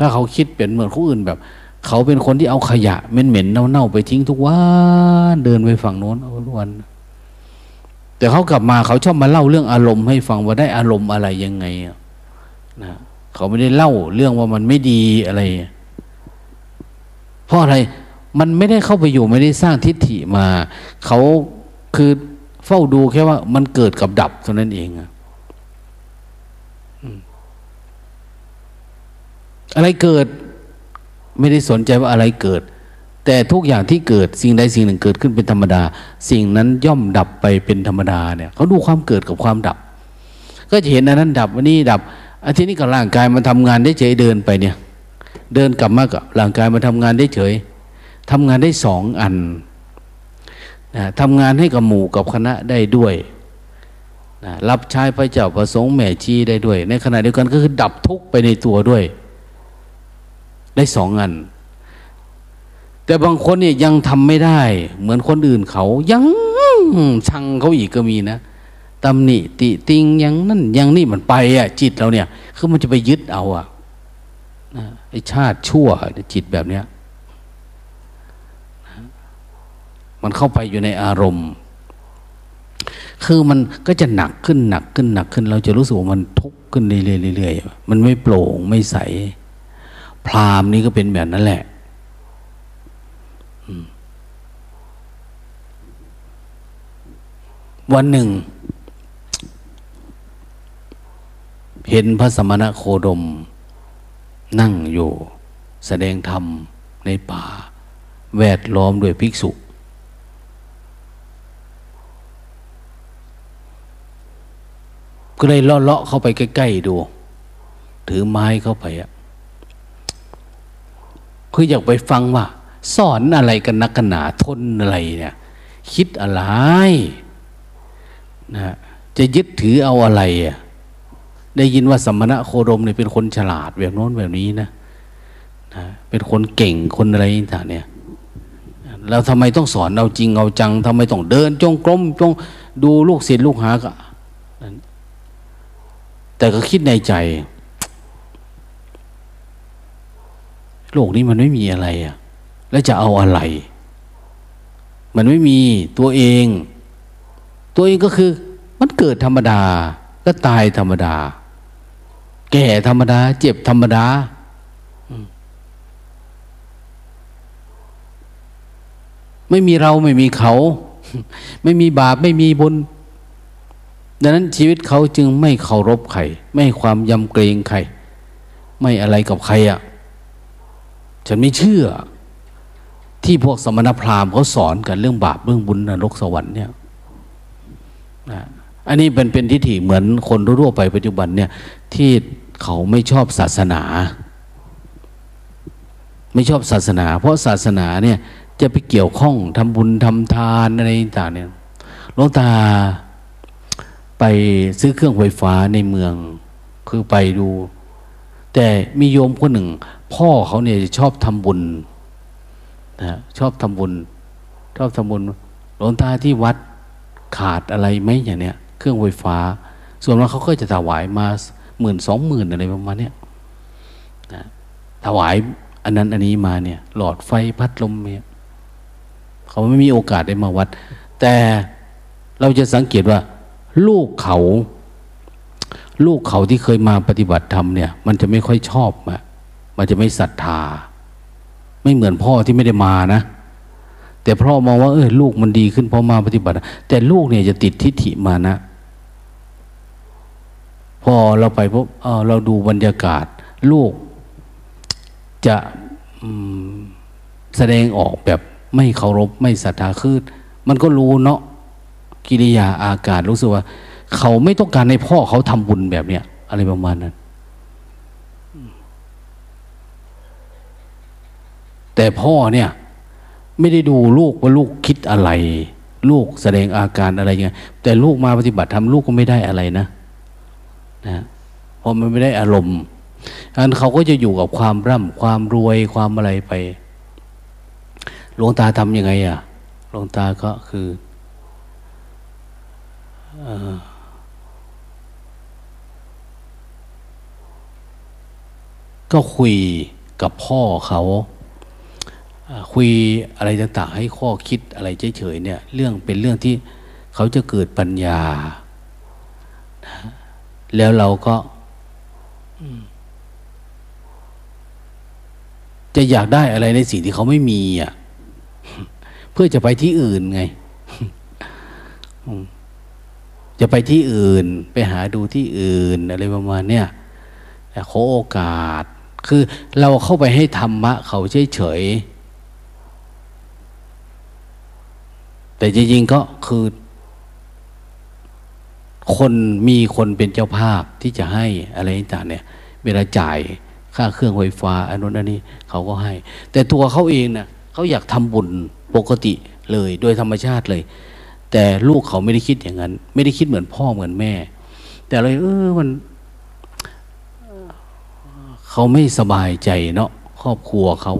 ถ้าเขาคิดเป็นเหมือนคนอื่นแบบ เขาเป็นคนที่เอาขยะเหม็นๆเน่าๆไปทิ้งทุกวันเดินไปฝั่งโน้นเอาทุกวัน แต่เขากลับมาเขาชอบมาเล่าเรื่องอารมณ์ให้ฟังว่าได้อารมณ์อะไรยังไงนะเขาไม่ได้เล่าเรื่องว่ามันไม่ดีอะไร เพราะอะไรมันไม่ได้เข้าไปอยู่ไม่ได้สร้างทิฏฐิมา เขาคือเฝ้าดูแค่ว่ามันเกิดกับดับเท่านั้นเองอะ อะไรเกิดไม่ได้สนใจว่าอะไรเกิด แต่ทุกอย่างที่เกิดสิ่งใดสิ่งหนึ่งเกิดขึ้นเป็นธรรมดา สิ่งนั้นย่อมดับไปเป็นธรรมดาเนี่ยเขาดูความเกิดกับความดับ ก็จะเห็นอันนั้นดับอันนี้ดับอันที่นี้กับร่างกายมันทำงานได้เฉยเดินไปเนี่ย เดินกลับมากับร่างกายมันทำงานได้เฉยทำงานได้สองอันนะทำงานให้กับหมู่กับคณะได้ด้วยนะรับใช้พระเจ้าประสงค์แม่ชีได้ด้วย ในขณะเดียวกันก็คือดับทุกข์ไปในตัวด้วย ได้สองงานแต่บางคนเนี่ยยังทำไม่ได้ เหมือนคนอื่นเขายังชังเขาอีกก็มีนะตำหนิติติงยังนั่นยังนี่มันไปอะจิตเราเนี่ย คือมันจะไปยึดเอาอะไอชาติชั่วจิตแบบเนี้ยมันเข้าไปอยู่ในอารมณ์ คือมันก็จะหนักขึ้นหนักขึ้นหนักขึ้น เราจะรู้สึกว่ามันทุกข์ขึ้นเรื่อยๆมันไม่โปร่งไม่ใส พรามนี่ก็เป็นแบบนั้นแหละวันหนึ่ง เห็นพระสมณะโคดม นั่งอยู่ แสดงธรรมในป่า แวดล้อมด้วยภิกษุ ก็เลยเลาะๆเข้าไปใกล้ ๆ ดู ถือไม้เข้าไปอะ คืออยากไปฟังว่า สอนอะไรกันนักกันหนาทนอะไรเนี่ย คิดอะไรนะจะยึดถือเอาอะไรอะได้ยินว่าสมณะโคดมเนี่ยเป็นคนฉลาดแบบโน้นแบบนี้นะนะเป็นคนเก่งคนอะไรต่างเนี่ยแล้วทำไมต้องสอนเอาจริงเอาจังทำไมต้องเดิน จงกรมจงดูลูกศิษย์ลูกหาก็แต่ก็คิดในใจ โลกนี้มันไม่มีอะไรอะแล้วจะเอาอะไร มันไม่มีตัวเอง ตัวเองก็คือ มันเกิดธรรมดา ก็ตายธรรมดา แก่ธรรมดา เจ็บธรรมดาไม่มีเราไม่มีเขา ไม่มีบาปไม่มีบุญดังนั้นชีวิตเขาจึงไม่เคารพใครไม่ความยำเกรงใคร ไม่อะไรกับใครอะ่ะ ฉันไม่เชื่อ ที่พวกสมณพราหมณ์เขาสอนกันเรื่องบาปเรื่องบุญนรกสวรรค์เนี่ยอันนี้เป็นเป็นทิฏฐิเหมือนคนทั่วไปปัจจุบันเนี่ยที่เขาไม่ชอบศาสนา ไม่ชอบศาสนา เพราะศาสนาเนี่ยจะไปเกี่ยวข้องทำบุญทำทานอะไรต่างเนี่ยหลวงตาไปซื้อเครื่องไฟฟ้าในเมือง คือไปดู แต่มีโยมคนหนึ่ง พ่อเขาเนี่ยชอบทำบุญนะชอบทำบุญ ชอบทำบุญหลวงตาที่วัดขาดอะไรไหมอย่างเนี้ยเครื่องไฟฟ้า ส่วนมากเขาก็จะถวายมาหมื่นสองหมื่นอะไรประมาณเนี้นะถวายอันนั้นอันนี้มาเนี่ย หลอดไฟพัดลมเนี่ยเขาไม่มีโอกาสได้มาวัด แต่เราจะสังเกตว่า ลูกเขา ลูกเขาที่เคยมาปฏิบัติธรรมเนี่ย มันจะไม่ค่อยชอบอะ มันจะไม่ศรัทธา ไม่เหมือนพ่อที่ไม่ได้มานะ แต่พ่อมองว่าเออลูกมันดีขึ้นพอมาปฏิบัติ แต่ลูกเนี่ยจะติดทิฏฐิมานะ พอเราไปพบเราดูบรรยากาศ ลูกจะแสดงออกแบบไม่เคารพไม่ศรัทธาคือมันก็รู้เนาะกิริยาอาการรู้สึกว่า เขาไม่ต้องการให้พ่อเขาทำบุญแบบเนี้ยอะไรประมาณนั้น แต่พ่อเนี่ยไม่ได้ดูลูกว่าลูกคิดอะไร ลูกแสดงอาการอะไรเงี้ยแต่ลูกมาปฏิบัติทำลูกก็ไม่ได้อะไรนะนะเพอมันไม่ได้อารมณ์อันเขาก็จะอยู่กับความร่ำความรวยความอะไรไปหลวงตาทำยังไงอะหลวงตาก็คืออก็คุยกับพ่อเขา คุยอะไรต่างๆ ให้ข้อคิดอะไรเฉยๆเนี่ย เรื่องเป็นเรื่องที่เขาจะเกิดปัญญา แล้วเราก็จะอยากได้อะไรในสิ่งที่เขาไม่มีอะเพื่อจะไปที่อื่นไง จะไปที่อื่น ไปหาดูที่อื่น อะไรประมาณเนี้ยขอโอกาส คือเราเข้าไปให้ธรรมะ เขาเฉยๆ แต่จริงๆก็คือ คนมีคนเป็นเจ้าภาพที่จะให้อะไรต่างเนี่ย เวลาจ่ายค่าเครื่องไฟฟ้าอันนู้นอันนี้เขาก็ให้ แต่ตัวเขาเองเนะ่ยเขาอยากทำบุญปกติเลยโดยธรรมชาติเลยแแต่ลูกเขาไม่ได้คิดอย่างนั้น ไม่ได้คิดเหมือนพ่อเหมือนแม่ แต่เลยเออมันเขาไม่สบายใจเนาะครอบครัวเขา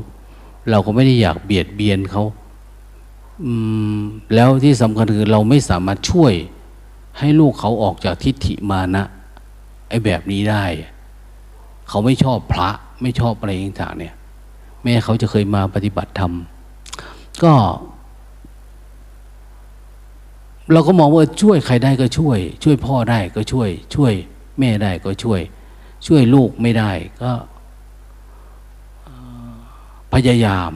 เราก็ไม่ได้อยากเบียดเบียนเขา แล้วที่สำคัญคือเราไม่สามารถช่วยให้ลูกเขาออกจากทิฏฐิมานะไอ้แบบนี้ได้ เขาไม่ชอบพระ ไม่ชอบอะไรต่างเนี่ย แม่เขาจะเคยมาปฏิบัติธรรม ก็ เราก็มองว่าช่วยใครได้ก็ช่วย ช่วยพ่อได้ก็ช่วย ช่วยแม่ได้ก็ช่วย ช่วยลูกไม่ได้ก็พยายาม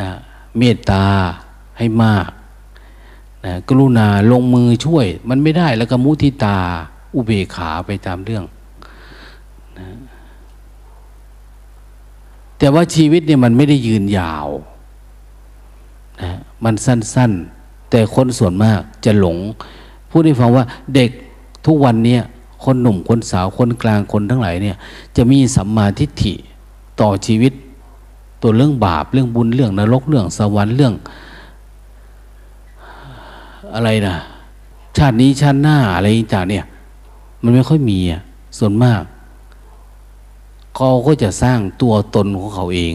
นะ เมตตาให้มากนะกรุณาลงมือช่วย มันไม่ได้แล้วก็มุทิตา อุเบกขาไปตามเรื่องนะแต่ว่าชีวิตเนี่ยมันไม่ได้ยืนยาวนะมันสั้นๆ แต่คนส่วนมากจะหลง พูดให้ฟังว่าเด็กทุกวันนี้คนหนุ่มคนสาวคนกลางคนทั้งหลายเนี่ย จะมีสัมมาทิฏฐิต่อชีวิต ตัวเรื่องบาปเรื่องบุญเรื่องนรกเรื่องสวรรค์เรื่อง อะไรนะชาตินี้ชาติหน้าอะไรต่างเนี่ย มันไม่ค่อยมีอะส่วนมากเขาก็จะสร้างตัวตนของเขาเอง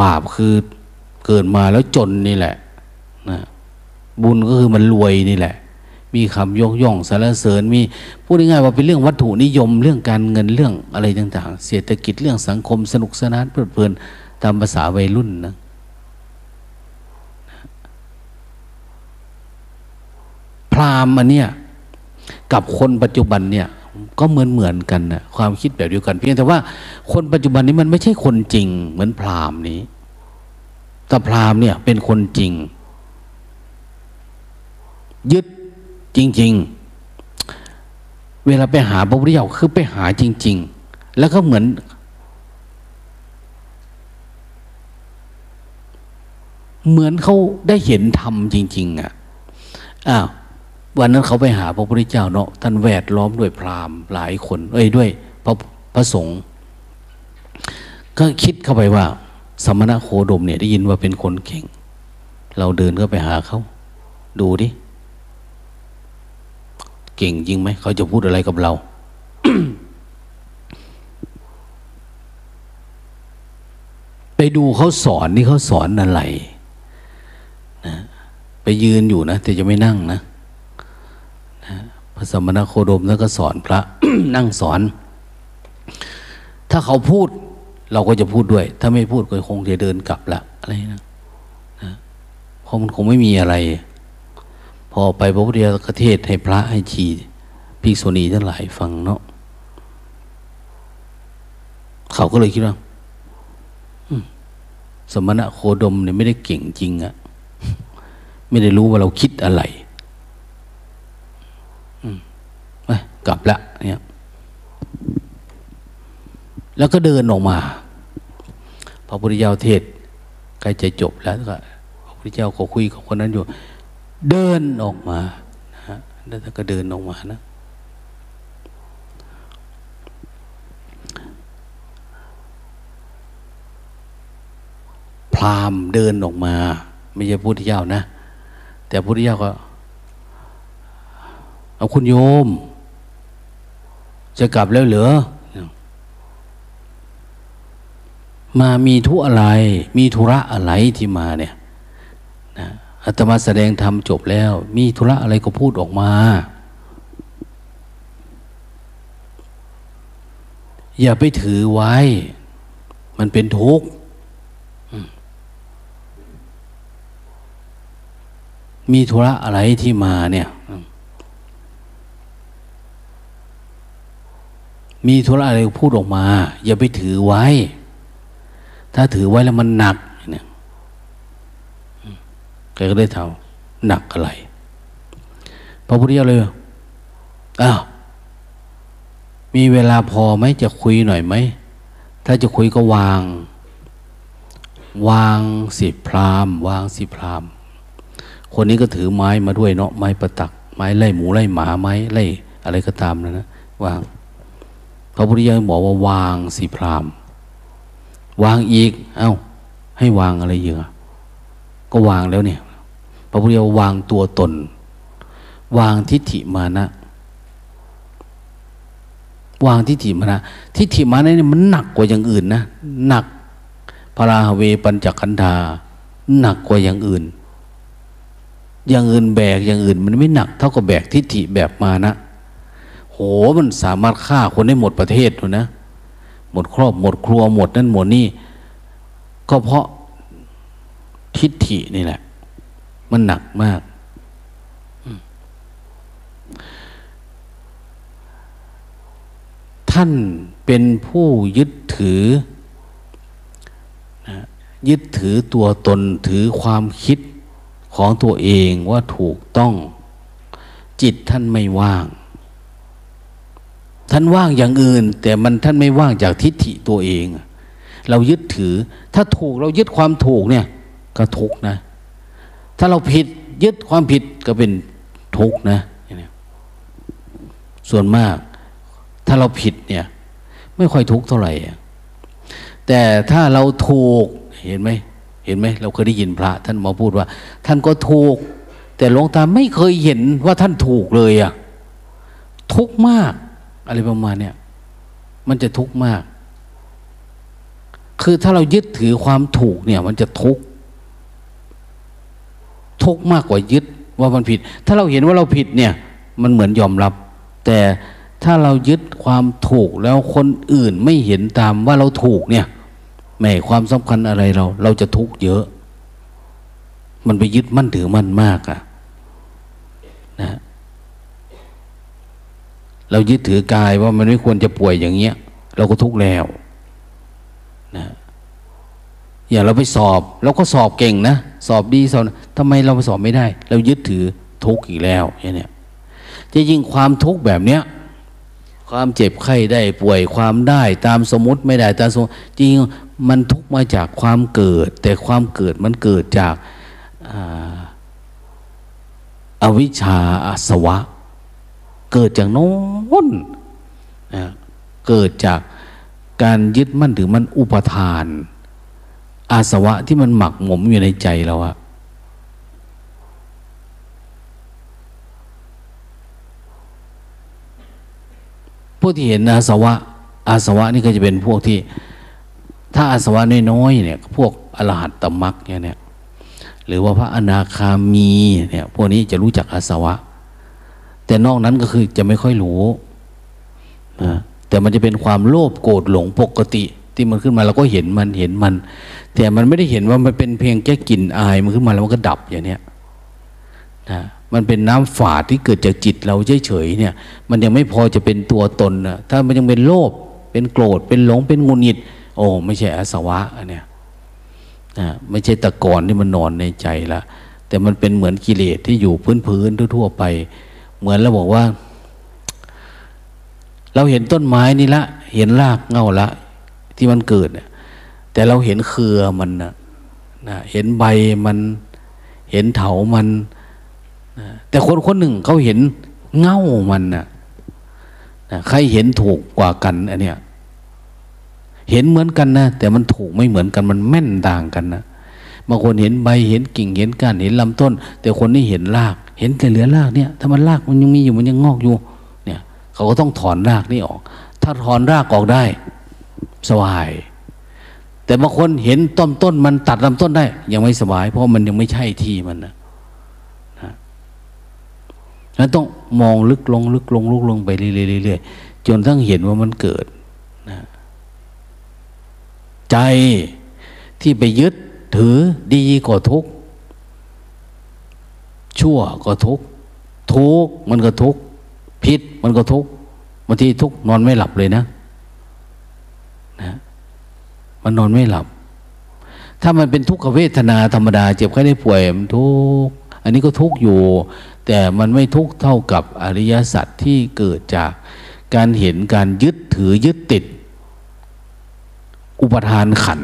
บาปคือเกิดมาแล้วจนนี่แหละนะบุญก็คือมันรวยนี่แหละ มีคำยกย่องสรรเสริญมีพูดง่ายๆว่าเป็นเรื่องวัตถุนิยมเรื่องการเงินเรื่องอะไรต่างๆ เศรษฐกิจเรื่องสังคมสนุกสนานเพลิดเพลินตามภาษาวัยรุ่นนะพราหมณ์อันเนี้ยกับคนปัจจุบันเนี่ยก็เหมือนเหมือนกันนะความคิดแบบเดียวกัน เพียงแต่ว่าคนปัจจุบันนี้มันไม่ใช่คนจริง เหมือนพราหมณ์นี้แต่พราหมณ์เนี่ยเป็นคนจริง ยึด จริง ๆ เวลาไปหาพระพุทธเจ้าคือไปหาจริง ๆ แล้วก็เหมือน เหมือนเขาได้เห็นธรรมจริง ๆ อะอ้าววันนั้นเขาไปหาพระพุทธเจ้าเนาะท่านแวดล้อมด้วยพราหมณ์หลายคน เอ้ยด้วย พระพระสงฆ์ก็คิดเข้าไปว่า สมณะโคดมเนี่ยได้ยินว่าเป็นคนเก่ง เราเดินก็ไปหาเขา ดูดิ เก่งจริงไหมเขาจะพูดอะไรกับเรา ไปดูเขาสอนนี่เขาสอนอะไรนะไปยืนอยู่นะ แต่จะไม่นั่งนะนะพระสมณโคดมแล้วก็สอนพระ นั่งสอน ถ้าเขาพูด เราก็จะพูดด้วย ถ้าไม่พูดก็คงจะเดินกลับละอะไรนะนะเพราะมันคงไม่มีอะไร พอไปพระพุทธเจ้าเทศให้พระให้ชีภิกษุณีทั้งหลายฟังเนาะเขาก็เลยคิดว่าสมณะโคดมเนี่ยไม่ได้เก่งจริงอะไม่ได้รู้ว่าเราคิดอะไรไปกลับละเนี่ยแล้วก็เดินออกมา พระพุทธเจ้าเทศใกล้จะจบแล้วก็พระพุทธเจ้าก็คุยกับคนนั้นอยู่ เดินออกมานะฮะแล้วก็เดินออกมานะ พรามเดินออกมา ไม่ใช่พุทธเจ้านะ แต่พุทธเจ้าก็ เอาคุณโยม จะกลับแล้วเหรอมามีทุอะไร มีธุระอะไรที่มาเนี่ยนะ อาตมาแสดงธรรมจบแล้ว มีธุระอะไรก็พูดออกมา อย่าไปถือไว้ มันเป็นทุกข์มีธุระอะไรที่มาเนี่ย มีธุระอะไรพูดออกมา อย่าไปถือไว้ ถ้าถือไว้แล้วมันหนัก แกก็ได้ทำหนักอะไร พระพุทธเจ้าเลยอ้าวมีเวลาพอไหมจะคุยหน่อยไหม ถ้าจะคุยก็วาง วางสิพรามวางสิพรามคนนี้ก็ถือไม้มาด้วยเนาะไม้ประตัก ไม้ไล่หมูไล่หมาไม้ไล่อะไรก็ตามนะนะวางพระพุทธเจ้าบอกว่าวางสิพรามวางอีก เอา้า ให้วางอะไรเยอะก็วางแล้วเนี่ย พระพุทธเจ้าวางตัวตน วางทิฏฐิมานะ วางทิฏฐิมานะ ทิฏฐิมานะนี่มันหนักกว่าอย่างอื่นนะหนักพระราเวปัญจขันธาหนักกว่าอย่างอื่น อย่างอื่นแบกอย่างอื่น มันไม่หนักเท่ากับแบกทิฏฐิแบบมานะโหมันสามารถฆ่าคนได้หมดประเทศเลยนะ หมดครอบหมดครัวหมดนั่นหมดนี่ก็เพราะทิฏฐินี่แหละ มันหนักมาก ท่านเป็นผู้ยึดถือ ยึดถือตัวตนถือความคิดของตัวเองว่าถูกต้อง จิตท่านไม่ว่าง ท่านว่างอย่างอื่น แต่มันท่านไม่ว่างจากทิฏฐิตัวเอง เรายึดถือ ถ้าถูกเรายึดความถูกเนี่ย ก็ทุกนะ ถ้าเราผิดยึดความผิดก็เป็นทุกข์นะ ส่วนมาก ถ้าเราผิดเนี่ย ไม่ค่อยทุกข์เท่าไหร่แต่ถ้าเราถูกเห็นไหมเห็นไหมเราเคยได้ยินพระ ท่านมาพูดว่า ท่านก็ถูก แต่หลวงตาไม่เคยเห็นว่าท่านถูกเลยอะทุกข์มาก อะไรประมาณเนี้ยมันจะทุกข์มาก คือถ้าเรายึดถือความถูกเนี่ย มันจะทุกข์ ทุกมากกว่ายึดว่ามันผิด ถ้าเราเห็นว่าเราผิดเนี่ย มันเหมือนยอมรับ แต่ถ้าเรายึดความถูกแล้วคนอื่นไม่เห็นตามว่าเราถูกเนี่ยไม่ความสำคัญอะไรเรา เราจะทุกข์เยอะ มันไปยึดมั่นถือมั่นมากอะนะ เรายึดถือกายว่ามันไม่ควรจะป่วยอย่างเงี้ย เราก็ทุกข์แล้วนะอย่างเราไปสอบ เราก็สอบเก่งนะ สอบดีสอบ ทำไมเราสอบไม่ได้ เรายึดถือทุกข์อีกแล้วอย่างเนี้ยจะยิ่งความทุกข์แบบเนี้ยความเจ็บไข้ได้ป่วยความได้ตามสมมติไม่ได้ตามสมมติจริงมันทุกมาจากความเกิด แต่ความเกิดมันเกิดจากอวิชชาอาสวะ เกิดจากโน้นเกิดจากการยึดมั่นถือมันอุปทาน อาสวะที่มันหมักหมมอยู่ในใจเราอะ พวกที่เห็นอาสวะ อาสวะนี่ก็จะเป็นพวกที่ ถ้าอาสวะน้อยๆเนี่ย พวกอรหัตตมักเนี่ย หรือว่าพระอนาคามีเนี่ย พวกนี้จะรู้จักอาสวะ แต่นอกนั้นก็คือจะไม่ค่อยรู้นะแต่มันจะเป็นความโลภโกรธหลงปกติ ที่มันขึ้นมาเราก็เห็นมันเห็นมัน แต่มันไม่ได้เห็นว่ามันเป็นเพียงแค่กลิ่นอายมันขึ้นมาแล้วมันก็ดับอย่างเนี้ยนะ มันเป็นน้ำฝาดที่เกิดจากจิตเราเฉยๆเนี่ย มันยังไม่พอจะเป็นตัวตนนะถ้ามันยังเป็นโลภเป็นโกรธเป็นหลงเป็นงุนหิด โอ้ไม่ใช่อาสวะอันเนี้ยนะไม่ใช่ตะกอนที่มันนอนในใจละแต่มันเป็นเหมือนกิเลสที่อยู่พื้นพื้นทั่วๆไป เหมือนเราบอกว่า เราเห็นต้นไม้นี่ละ เห็นรากเงาละ ที่มันเกิดเนี่ยแต่เราเห็นเครือมันนะนะเห็นใบมัน เห็นเถามันนะ แต่คนคนหนึ่งเขาเห็นเง่ามันนะนะใครเห็นถูกกว่ากันอันเนี้ยเห็นเหมือนกันนะแต่มันถูกไม่เหมือนกันมันแม่นต่างกันนะบางคนเห็นใบเห็นกิ่งเห็นก้านเห็นลำต้น แต่คนนี้เห็นราก เห็นแต่เหลือรากเนี่ย ถ้ามันรากมันยังมีอยู่มันยังงอกอยู่ เนี่ย เขาก็ต้องถอนรากนี่ออก ถ้าถอนรากออกได้ สบาย แต่บางคนเห็นต้นต้นมันตัดลำต้นได้ ยังไม่สบาย เพราะมันยังไม่ใช่ที่มันนะ แล้วต้องมองลึกลงลึกลงลึกลงไปเรื่อยๆจนทั้งเห็นว่ามันเกิดใจที่ไปยึดถือดีก็ทุก ชั่วก็ทุก ทุกมันก็ทุกผิดมันก็ทุกบางทีทุกนอนไม่หลับเลยนะนะมันนอนไม่หลับ ถ้ามันเป็นทุกขเวทนาธรรมดา เจ็บแค่ได้ป่วยมันทุกอันนี้ก็ทุกอยู่ แต่มันไม่ทุกเท่ากับอริยสัจที่เกิดจากการเห็นการยึดถือยึดติด อุปทานขัน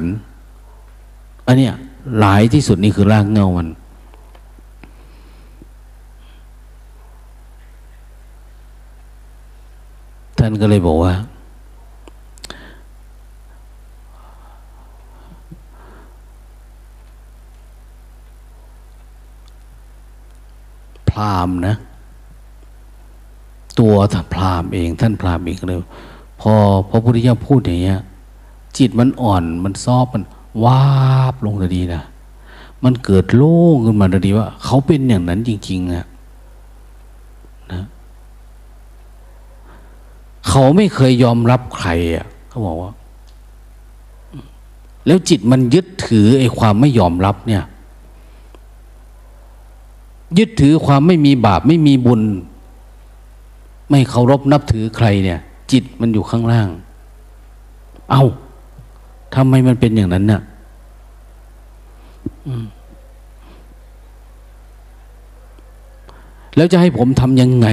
อันเนี้ยหลายที่สุดนี่คือรากเงามัน ท่านก็เลยบอกว่า พราหมณ์นะ ตัวท่านพราหมณ์เองท่านพราหมณ์เองเลยพอพระพุทธเจ้าพูดอย่างเงี้ย จิตมันอ่อนมันซอบมันวาบลงทันทีนะมันเกิดโล่งขึ้นมาทันทีว่า เขาเป็นอย่างนั้นจริงๆนะนะเขาไม่เคยยอมรับใครอะเขาบอกว่า แล้วจิตมันยึดถือไอ้ความไม่ยอมรับเนี่ย ยึดถือความไม่มีบาปไม่มีบุญ ไม่เคารพนับถือใครเนี่ย จิตมันอยู่ข้างล่าง เอา้าทำไมมันเป็นอย่างนั้นเนี่ยแล้วจะให้ผมทำยังไง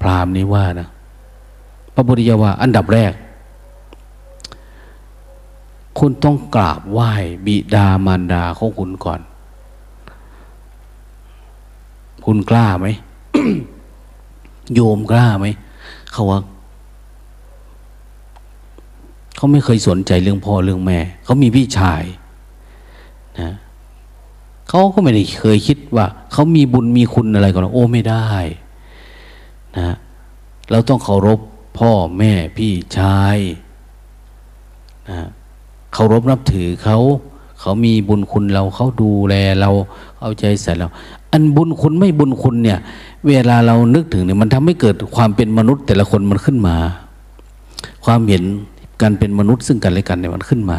พรามนี้ว่านะพระบุตรยาว่า อันดับแรก คุณต้องกราบไหว้บิดามารดาของคุณก่อน คุณกล้าไหมโยมกล้าไหมเขาว่าเขาไม่เคยสนใจเรื่องพ่อเรื่องแม่ เขามีพี่ชายนะเขาก็ไม่ได้เคยคิดว่าเขามีบุญมีคุณอะไรก่อนโอ้ไม่ได้นะเราต้องเคารพพ่อแม่พี่ชายนะเคารพนับถือเขา เขามีบุญคุณเราเขาดูแลเราเอาใจใส่เรา อันบุญคุณไม่บุญคุณเนี่ย เวลาเรานึกถึงเนี่ยมันทำให้เกิดความเป็นมนุษย์แต่ละคนมันขึ้นมา ความเห็นการเป็นมนุษย์ซึ่งกันและกันเนี่ยมันขึ้นมา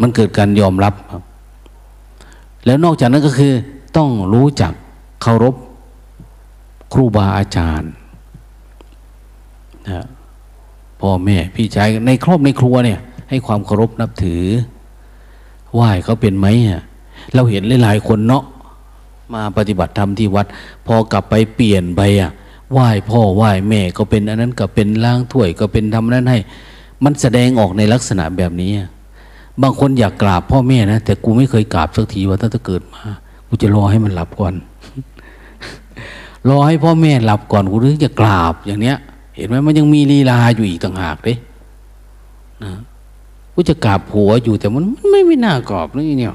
มันเกิดการยอมรับครับ แล้วนอกจากนั้นก็คือต้องรู้จักเคารพครูบาอาจารย์นะพ่อแม่พี่ชายในครอบในครัวเนี่ย ให้ความเคารพนับถือ ไหว้เขาเป็นไหมเราเห็นหลายๆคนเนาะมาปฏิบัติธรรมที่วัด พอกลับไปเปลี่ยนไปอะไหว้พ่อไหว้แม่ก็เป็นอันนั้นก็เป็นล้างถ้วยก็เป็นทำนั้นให้ มันแสดงออกในลักษณะแบบนี้ บางคนอยากกราบพ่อแม่นะแต่กูไม่เคยกราบสักทีว่าถ้าจะเกิดมากูจะรอให้มันหลับก่อนรอให้พ่อแม่หลับก่อนกูถึงจะกราบอย่างเนี้ย เห็นไหมมันยังมีลีลาอยู่อีกต่างหากเลยนะ กูจะกราบผัวอยู่แต่มันไม่ไม่น่ากราบนี่เนี่ย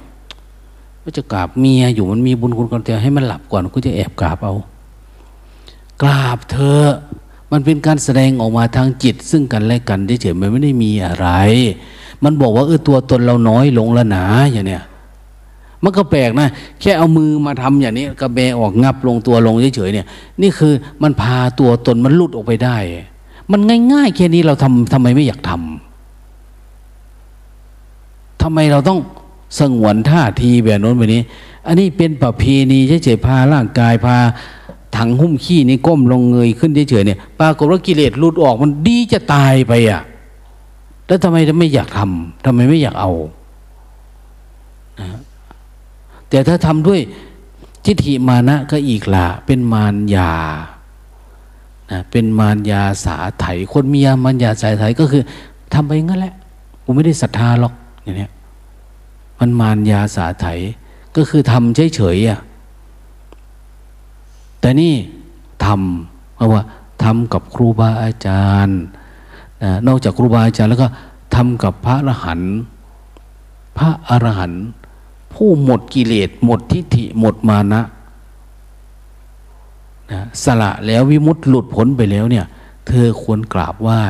กูจะกราบเมียอยู่มันมีบุญคุณกันแต่ให้มันหลับก่อนกูจะแอบกราบเอา กราบเธอ มันเป็นการแสดงออกมาทางจิต ซึ่งกันและกันเฉยๆมันไม่ได้มีอะไร มันบอกว่าเออตัวตนเราน้อยลงแล้วหนาอย่างเนี้ยมันก็แปลกนะ แค่เอามือมาทำอย่างนี้กระเบออกงับลงตัวลงเฉยๆเนี่ย นี่คือมันพาตัวตนมันลุดออกไปได้ มันง่ายๆแค่นี้เราทำทำไมไม่อยากทำ ทำไมเราต้องสงวนท่าทีแบบโน้นแบบนี้ อันนี้เป็นประเพณีเฉยๆพาร่างกายพาถังหุ้มขี้นี่ก้มลงเงยขึ้นเฉยๆเนี่ยปรากฏว่ากิเลสหลุดออกมันดีจะตายไปอะ แล้วทำไมจะไม่อยากทำทำไมไม่อยากเอานะแต่ถ้าทำด้วยทิฏฐิมานะก็อีกละเป็นมารยานะเป็นมารยาสาไถคนมียามารยาสาไถก็คือทำไปงั้นแหละกูไม่ได้ศรัทธาหรอก อย่างนี้มันมารยาสาไถก็คือทำเฉยๆอะแต่นี่ทำเพราะว่าทำกับครูบาอาจารย์นอกจากครูบาอาจารย์แล้วก็ทำกับพระอรหันต์พระอรหันต์ผู้หมดกิเลสหมดทิฏฐิหมดมานะนะสละแล้ววิมุตต์หลุดพ้นไปแล้วเนี่ย เธอควรกราบไหว้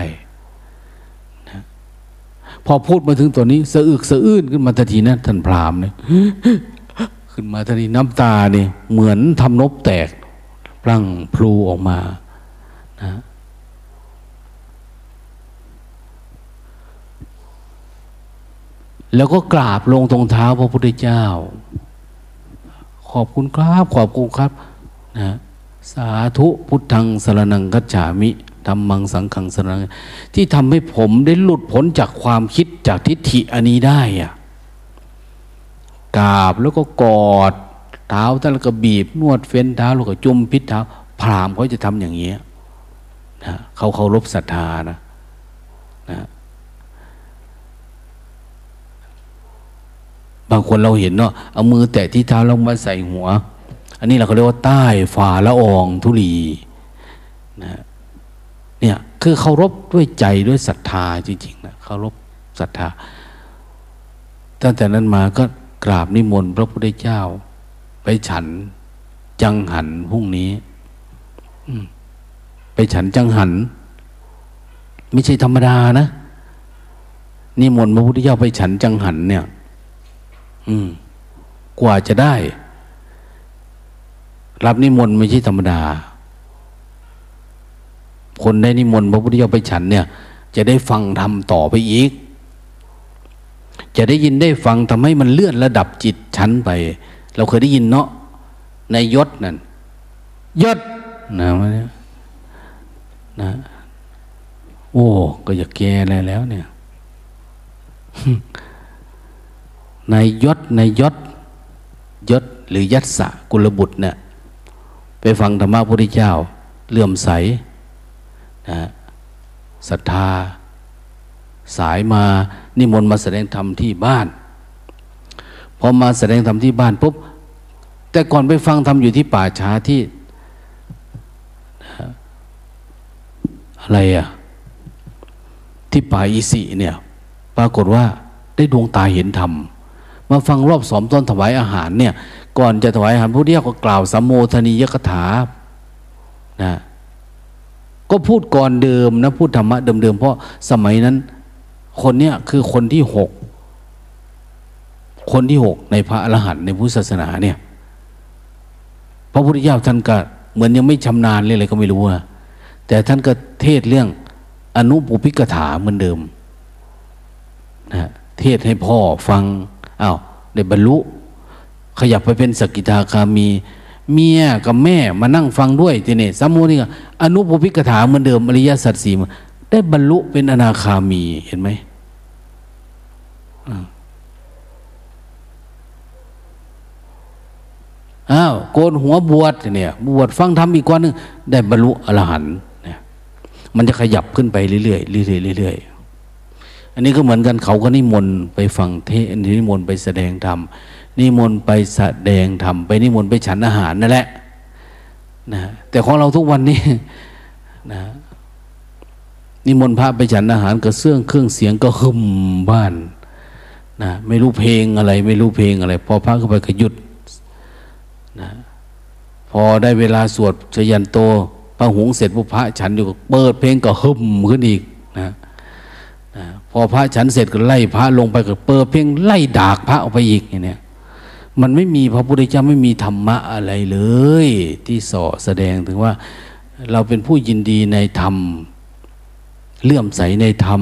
พอพูดมาถึงตัวนี้สะอึกสะอื้นขึ้นมาทันทีนะท่านพรามเนี่ยขึ้นมาทันทีน้ำตาเนี่ยเหมือนทำนบแตกพลังพลูออกมานะแล้วก็กราบลงตรงเท้าพระพุทธเจ้า ขอบคุณครับ ขอบคุณครับนะสาธุพุทธังสรนังกัจฉามิ ธรรมังสังขังสรนังที่ทำให้ผมได้หลุดพ้นจากความคิดจากทิฏฐิอันนี้ได้อะกราบแล้วก็กอดเท้าท่านแล้วก็บีบนวดเฟ้นเท้าแล้วก็จุ่มพิษเท้า พรามเขาจะทำอย่างนี้นะเขาเคารพศรัทธานะนะบางคนเราเห็นเนาะเอามือแตะที่เท้าลงมาใส่หัว อันนี้เราก็เรียกว่าใต้ฝ่าละอองธุลีนะ เนี่ยคือเคารพด้วยใจด้วยศรัทธาจริงๆนะเคารพศรัทธาตั้งแต่นั้นมาก็กราบนิมนต์พระพุทธเจ้า ไปฉันจังหันพรุ่งนี้ไปฉันจังหัน ไม่ใช่ธรรมดานะนิมนต์พระพุทธเจ้าไปฉันจังหันเนี่ย อืม กว่าจะได้ รับนิมนต์ไม่ใช่ธรรมดา คนได้นิมนต์พระพุทธเจ้าไปฉันเนี่ย จะได้ฟังทำต่อไปอีก จะได้ยินได้ฟังทำให้มันเลื่อนระดับจิตชั้นไป เราเคยได้ยินเนาะในยศนั่นยศนะนะโอ้ก็อยากแก่แล้วเนี่ยในยศในยศยศหรือยัตสะกุลบุตรเนี่ยไปฟังธรรมะพระพุทธเจ้าเลื่อมใส นะศรัทธา สายมานิมนต์มาแสดงธรรมที่บ้านพอมาแสดงธรรมที่บ้านปุ๊บแต่ก่อนไปฟังธรรมอยู่ที่ป่าช้าที่อะไรอะที่ป่าอิสิเนี่ย ปรากฏว่าได้ดวงตาเห็นธรรมมาฟังรอบสอมต้นถวายอาหารเนี่ย ก่อนจะถวายอาหารผู้เดียวก็กล่าวสัมโมทนียกถานะ ก็พูดก่อนเดิมนะพูดธรรมะเดิมๆเพราะสมัยนั้น คนเนี้ยคือคนที่หกคนที่หกในพระอรหันต์ในพุทธศาสนาเนี่ยพระพุทธเจ้าท่านก็เหมือนยังไม่ชำนาญเลยอะไรก็ไม่รู้นะแต่ท่านก็เทศเรื่องอนุปุพิกถาเหมือนเดิมนะเทศให้พ่อฟังอา้าวได้บรรลุ ขยับไปเป็นสกิทาคามี เมียกับแม่มานั่งฟังด้วยทีนี้สมุนี่อนุปพิกถาเหมือนเดิมอริยสัจสี่ได้บรรลุเป็นอนาคามีเห็นไหมอ้าวโกนหัวบวชเนี่ย บวชฟังธรรมอีกก้อนนึงได้บรรลุอรหันต์เนี่ยมันจะขยับขึ้นไปเรื่อยๆเรื่อยๆเรื่อยๆอันนี้ก็เหมือนกันเขาก็นิมนต์ไปฟังเทศนิมนต์ไปแสดงธรรม นิมนต์ไปแสดงธรรมไปนิมนต์ไปฉันอาหารนั่นแหละนะแต่ของเราทุกวันนี้นะนิมนต์พระไปฉันอาหารกระเสื่องเครื่องเสียงก็หึมบ้านนะไม่รู้เพลงอะไร ไม่รู้เพลงอะไร พอพระเข้าไปก็หยุดนะพอได้เวลาสวดชยันโตพระหงเสร็จพระพระฉันอยู่เปิดเพลงก็หึมขึ้นอีกนะพอพระฉันเสร็จก็ไล่พระลงไปก็เปิดเพียงไล่ดากพระออกไปอีกอย่างเนี้ย มันไม่มีพระพุทธเจ้าไม่มีธรรมะอะไรเลย ที่สอแสดงถึงว่า เราเป็นผู้ยินดีในธรรม เลื่อมใสในธรรม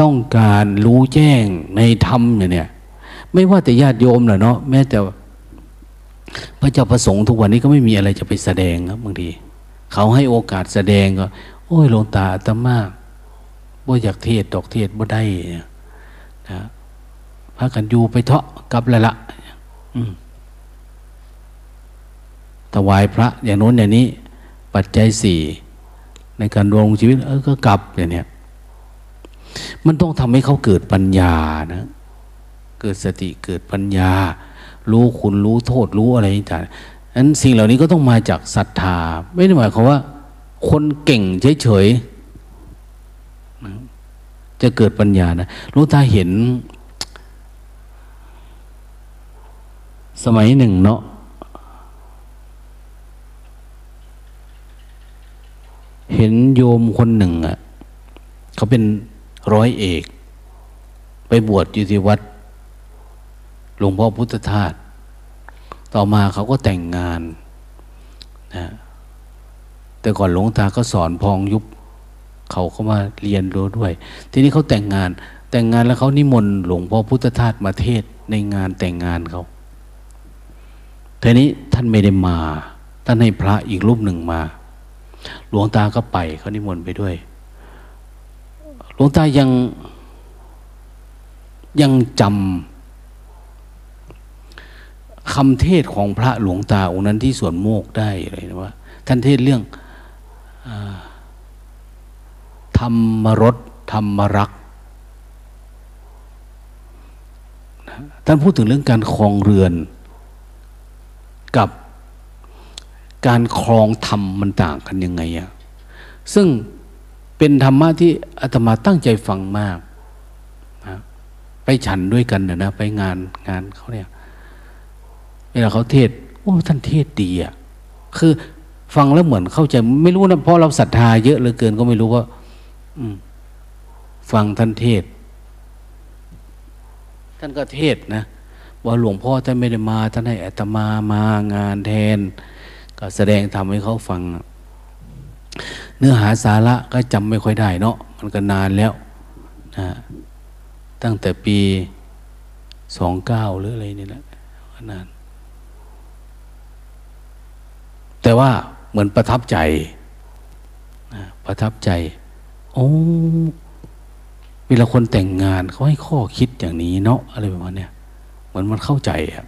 ต้องการรู้แจ้งในธรรมเนี่ยไม่ว่าแต่ญาติโยมแหละเนาะแม้แต่พระเจ้าประสงค์ทุกวันนี้ก็ไม่มีอะไรจะไปแสดงครับบางทีเขาให้โอกาสแสดงก็ โอ้ยหลวงตาตมากบ่อยากเทศดอกเทศบ่ได้นะพากันอยู่ไปเถาะกับละละ ถวายพระอย่างโน้นอย่างนี้ ปัจจัยสี่ในการดวงชีวิต เออก็กลับอย่างเนี้ยมันต้องทำให้เขาเกิดปัญญานะ เกิดสติเกิดปัญญา รู้คุณรู้โทษรู้อะไรต่างนั้นสิ่งเหล่านี้ก็ต้องมาจากศรัทธา ไม่ได้หมายความว่า คนเก่งเฉยๆจะเกิดปัญญานะรู้ตาเห็น สมัยหนึ่งเนาะเห็นโยมคนหนึ่งอะ่ะเขาเป็นร้อยเอก ไปบวชอยู่ที่วัดหลวงพ่อพุทธทาสต่อมาเขาก็แต่งงานนะแต่ก่อนหลวงตาก็สอนพองยุบ เขาเข้ามาเรียนรู้ด้วย ทีนี้เขาแต่งงาน แต่งงานแล้วเขานิมนต์หลวงพ่อพุทธทาสมาเทศในงานแต่งงานเขา ทีนี้ท่านไม่ได้มา ท่านให้พระอีกรูปหนึ่งมา หลวงตาก็ไปเขานิมนต์ไปด้วย หลวงตายังยังจำคำเทศของพระหลวงตาองค์นั้นที่สวนโมกได้เลยนะว่า ท่านเทศเรื่องอธรรมรสธรรมรักท่านพูดถึงเรื่องการครองเรือน กับการครองธรรมมันต่างกันยังไงอะซึ่งเป็นธรรมะที่อาตมาตั้งใจฟังมากนะไปฉันด้วยกันนะนะไปงานงานเขาเนี่ยเวลาเขาเทศโอ้ท่านเทศดีอะคือฟังแล้วเหมือนเข้าใจไม่รู้นะเพราะเราศรัทธาเยอะเหลือเกินก็ไม่รู้ว่าฟังท่านเทศ ท่านก็เทศนะ ว่าหลวงพ่อท่านไม่ได้มาท่านให้อัตมามางานแทน ก็แสดงทำให้เขาฟัง เนื้อหาสาระก็จำไม่ค่อยได้เนาะมันก็นานแล้วนะตั้งแต่ปีสองเก้าหรืออะไรนี่แหละนาน แต่ว่าเหมือนประทับใจนะประทับใจ โอ้เวลาคนแต่งงานเขาให้ข้อคิดอย่างนี้เนาะอะไรประมาณเนี้เห มือนมันเข้าใจอะ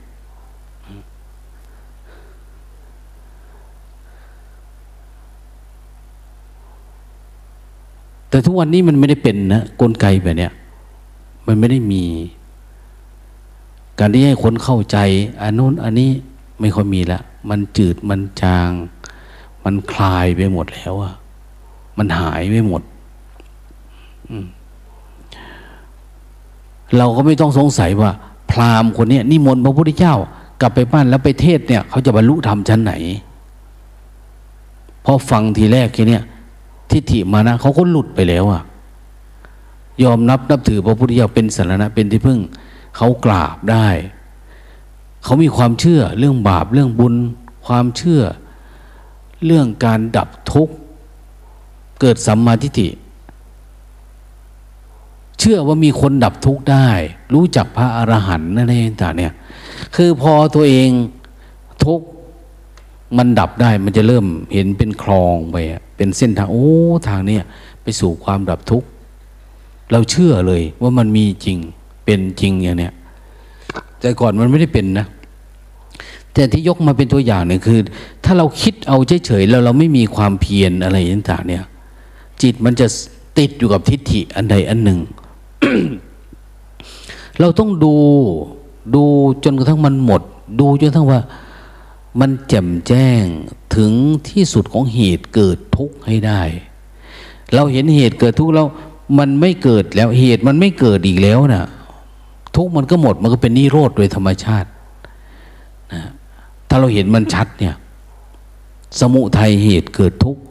แต่ทุกวันนี้มันไม่ได้เป็นนะกลไกแบบเนี้ยมันไม่ได้มี การที่ให้คนเข้าใจอันนู้นอันนี้ไม่ค่อยมีละมันจืดมันจาง มันคลายไปหมดแล้วอะมันหายไปหมดเราก็ไม่ต้องสงสัยว่า พราหมณ์คนนี้นิมนต์พระพุทธเจ้ากลับไปบ้านแล้วไปเทศเนี่ย เขาจะบรรลุธรรมชั้นไหนพอฟังทีแรกแค่นี้ทิฏฐิมานะเขาก็หลุดไปแล้วอะยอมนับนับถือพระพุทธเจ้าเป็นสารณะเป็นที่พึ่ง เขากราบได้ เขามีความเชื่อเรื่องบาปเรื่องบุญ ความเชื่อ เรื่องการดับทุกข์เกิดสัมมาทิฏฐิ เชื่อว่ามีคนดับทุกข์ได้ รู้จักพระอรหันต์นั่นเองต่างเนี่ยคือพอตัวเองทุกข์มันดับได้มันจะเริ่มเห็นเป็นคลองไปเป็นเส้นทางโอ้ทางเนี้ยไปสู่ความดับทุกข์เราเชื่อเลยว่ามันมีจริงเป็นจริงอย่างเนี้ยแต่ก่อนมันไม่ได้เป็นนะ แต่ที่ยกมาเป็นตัวอย่างเนี่ยคือ ถ้าเราคิดเอาเฉยๆแล้วเราไม่มีความเพียรอะไรต่างๆเนี่ย จิตมันจะติดอยู่กับทิฏฐิอันใดอันหนึ่ง เราต้องดูดูจนกระทั่งมันหมด ดูจนกระทั่งว่ามันแจ่มแจ้งถึงที่สุดของเหตุเกิดทุกข์ให้ได้ เราเห็นเหตุเกิดทุกข์แล้วมันไม่เกิดแล้วเหตุมันไม่เกิดอีกแล้วนะทุกข์มันก็หมดมันก็เป็นนิโรธโดยธรรมชาตินะถ้าเราเห็นมันชัดเนี่ย สมุทัยเหตุเกิดทุกข์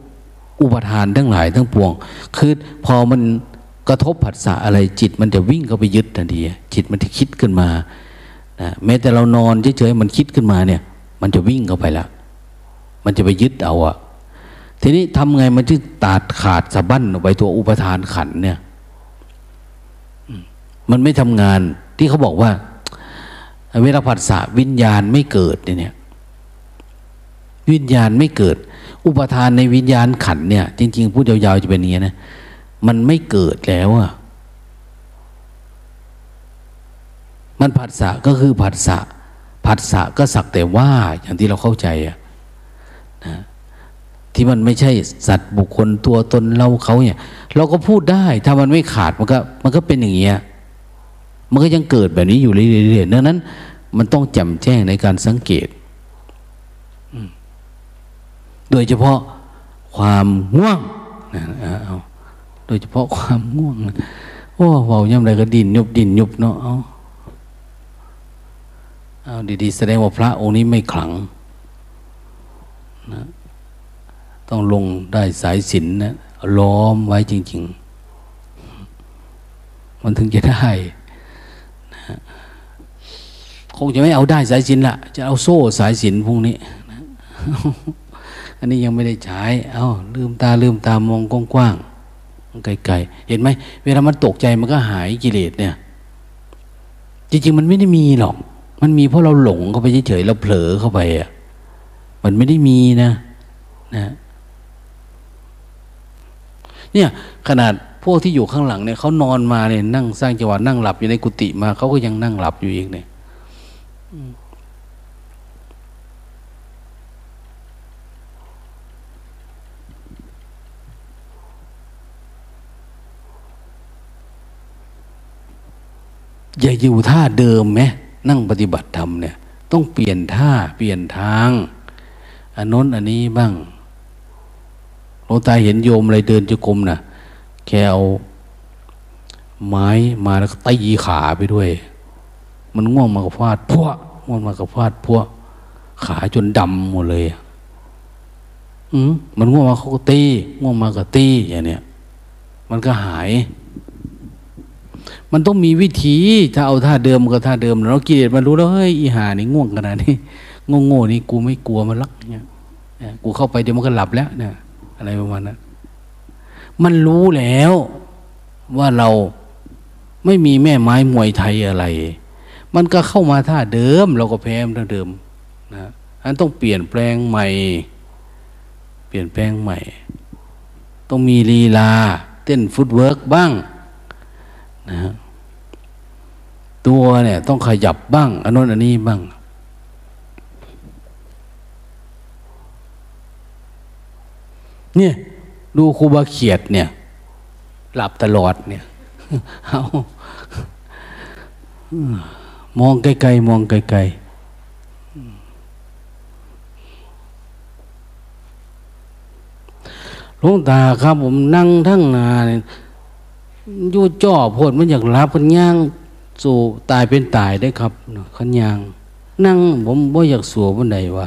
อุปทานทั้งหลายทั้งปวง คือพอมัน กระทบผัสสะอะไรจิตมันจะวิ่งเข้าไปยึดทันทีจิตมันจะคิดขึ้นมานะแม้แต่เรานอนเฉยๆมันคิดขึ้นมาเนี่ย มันจะวิ่งเข้าไปละมันจะไปยึดเอาอะทีนี้ทำไงมันจึงตัดขาดสะบั้นออกไปตัวอุปทานขันเนี่ยมันไม่ทำงานที่เขาบอกว่า เวลาผัสสะวิญญาณไม่เกิดเนี่ยวิญญาณไม่เกิด อุปทานในวิญญาณขันเนี่ย จริง ๆ พูดยาวๆจะเป็นอย่างนี้นะ มันไม่เกิดแล้วอะมันผัสสะก็คือผัสสะผัสสะก็สักแต่ว่าอย่างที่เราเข้าใจอะนะที่มันไม่ใช่สัตว์บุคคลตัวตนเราเขาเนี่ย เราก็พูดได้ ถ้ามันไม่ขาดมันก็ มันก็เป็นอย่างเงี้ยมันก็ยังเกิดแบบนี้อยู่เรื่อยๆดังนั้น มันต้องจำแจ้งในการสังเกตโดยเฉพาะความง่วงนะเอา โดยเฉพาะความง่วงโอ้เบาย่ำไรก็ดินยุบดินยุบเนาะเอาเอาดีๆแสดงว่าพระองค์นี้ไม่ขลังนะต้องลงได้สายสินนะล้อมไว้จริง ๆ มันถึงจะได้นะคงจะไม่เอาได้สายสินละจะเอาโซ่สายสินพวกนี้นะอันนี้ยังไม่ได้ใช้ เอาลืมตาลืมตามองกว้างๆ ไกลๆเห็นไหมเวลามันตกใจมันก็หายกิเลสเนี่ย จริง ๆ มันไม่ได้มีหรอก มันมีเพราะเราหลงเข้าไปเฉยๆเราเผลอเข้าไปอะมันไม่ได้มีนะนะเนี่ยขนาดพวกที่อยู่ข้างหลังเนี่ยเขานอนมาเนี่ยนั่งสร้างจังหวะนั่งหลับอยู่ในกุฏิมาเขาก็ยังนั่งหลับอยู่อีกเนี่ย อย่าอยู่ท่าเดิมไหมนั่งปฏิบัติธรรมเนี่ย ต้องเปลี่ยนท่าเปลี่ยนทางอันน้นอันนี้บ้างหลวงตาเห็นโยมอะไรเดินจุกรมนะ่ะ แกเอาไม้มาแล้วก็ตีขาไปด้วย มันง่วงมากระฟาดพวกง่วงมากระฟาดพวกขาจนดำหมดเลยอืมมันง่วงมาเขาก็ตีง่วงมาก็ตีอย่างเนี้ยมันก็หาย มันต้องมีวิธีถ้าเอาท่าเดิมก็ท่าเดิมเรากิเลสมันรู้แล้วเฮ้ยอีหานี่ง่วงขนาดนี้งงโง่นี่กูไม่กลัวมันลักเนี่ยกูเข้าไปเดี๋ยวมันก็หลับแล้วเนี่ยอะไรประมาณนั้นมันรู้แล้วว่าเราไม่มีแม่ไม้มวยไทยอะไร มันก็เข้ามาท่าเดิม เราก็แพ้ท่าเดิมนะอันต้องเปลี่ยนแปลงใหม่ เปลี่ยนแปลงใหม่ ต้องมีลีลา เต้น footwork บ้าง นะตัวเนี่ยต้องขยับบ้างอันนู้นอันนี้บ้าง เนี่ยดูครูบาเขียดเนี่ย หลับตลอดเนี่ยเอามองไกลๆมองไกลๆหลวงตาครับผมนั่งทั้งนาอ ยู่จ่อโพดมันอยากรับพันย่างสู่ตายเป็นตายได้ครับขันย่าง นั่งผมว่าอยากสวบันใดวะ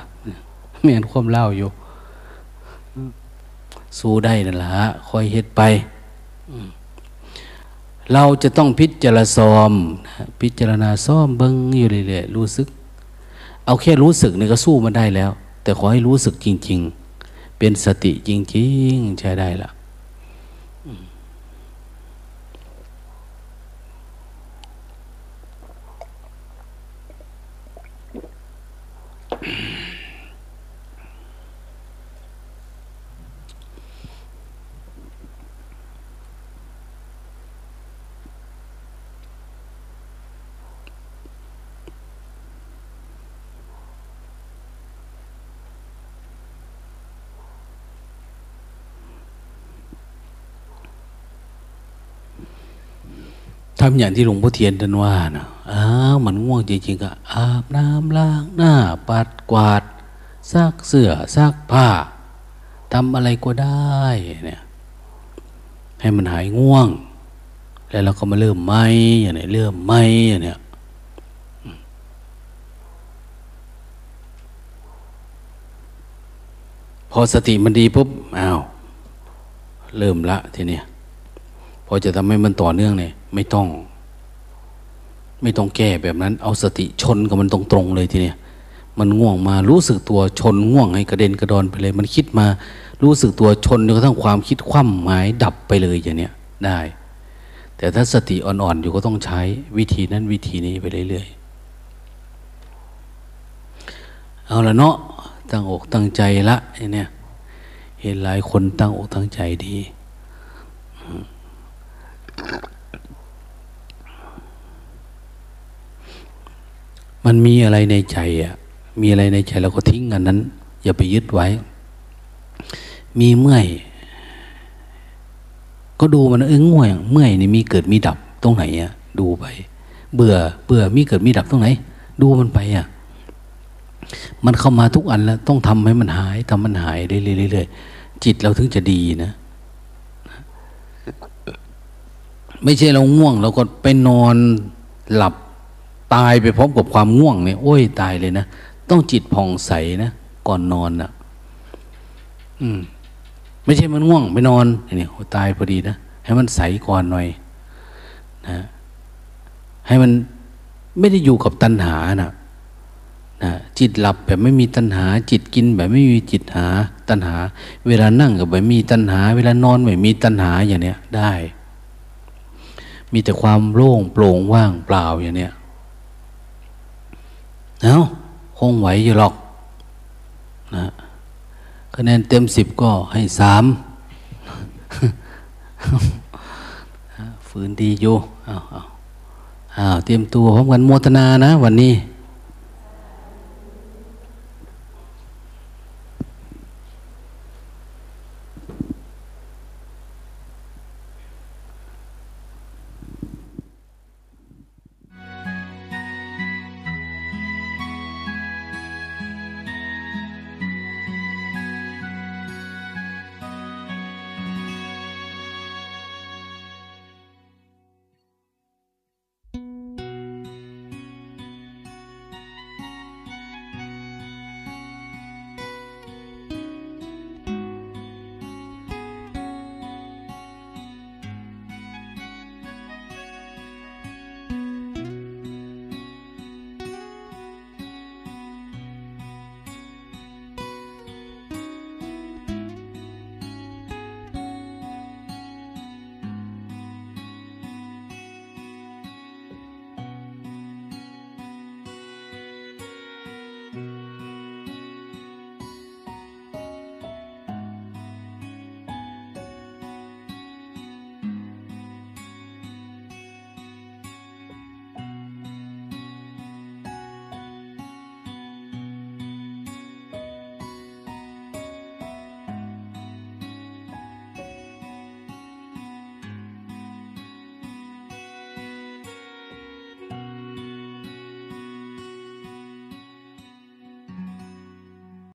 ไม่เห็นความเล่าอยู่ สู้ได้นั่นแหละคอยเฮ็ดไปเราจะต้องพิจารณาซ้อม พิจารณาซ้อมเบิ้งอยู่เรื่อยๆรู้สึก เอาแค่รู้สึกนี่ก็สู้มันได้แล้ว แต่ขอให้รู้สึกจริง ๆ เป็นสติจริง ๆ ใช้ได้ละ Mm-hmm. ทำอย่างที่หลวงพ่อเทียนท่านว่านะอ้าวมันง่วงจริงๆก็อาบน้ำล้างหน้า ปัดกวาดซักเสื้อซักผ้าทำอะไรก็ได้เนี่ยให้มันหายง่วง แล้วเราก็มาเริ่มไหมอย่างนี้เริ่มไหมอย่างเนี้ยพอสติมันดีปุ๊บอ้าวเริ่มละทีเนี้ย อจะทำให้มันต่อเนื่องเนี่ย ไม่ต้อง ไม่ต้องแก้แบบนั้น เอาสติชนกับมันตรงๆเลยทีเนี้ยมันง่วงมารู้สึกตัวชนง่วงให้กระเด็นกระดอนไปเลย มันคิดมา รู้สึกตัวชนจนกระทั่งความคิดคว่ำหมายดับไปเลยอย่างเนี้ยได้ แต่ถ้าสติอ่อนๆอยู่ก็ต้องใช้วิธีนั้นวิธีนี้ไปเรื่อยๆเอาละเนาะตั้งอกตั้งใจละเนี่ยเห็นหลายคนตั้งอกตั้งใจดี มันมีอะไรในใจอะ มีอะไรในใจเราก็ทิ้งอันนั้น อย่าไปยึดไว้ มีเมื่อย ก็ดูมันเออง่วงเมื่อยนี่มีเกิดมีดับตรงไหนอะ ดูไป เบื่อ เบื่อมีเกิดมีดับตรงไหน ดูมันไปอะ มันเข้ามาทุกอันแล้ว ต้องทำให้มันหายทำมันหายเรื่อยๆจิตเราถึงจะดีนะ ไม่ใช่เราง่วง เราก็ไปนอนหลับตายไปพร้อมกับความง่วงเนี่ยโอ้ยตายเลยนะ ต้องจิตผ่องใสนะ ก่อนนอนนะอืม ไม่ใช่มันง่วง ไปนอนเนี่ยตายพอดีนะ ให้มันใสก่อนหน่อย นะ ให้มันไม่ได้อยู่กับตัณหานะนะจิตหลับแบบไม่มีตัณหา จิตกินแบบไม่มีจิตหา ตัณหา เวลานั่งกับแบบมีตัณหา เวลานอนแบบมีตัณหาอย่างเนี้ยได้ มีแต่ความโล่งโปร่งว่างเปล่าอย่างเนี้ยเอาคงไหวอยู่หรอกนะคะแนนเต็มสิบก็ให้สามฝืนดีอยู่อ้าวอ้าวเตรียมตัวพร้อมกันโมทนานะวันนี้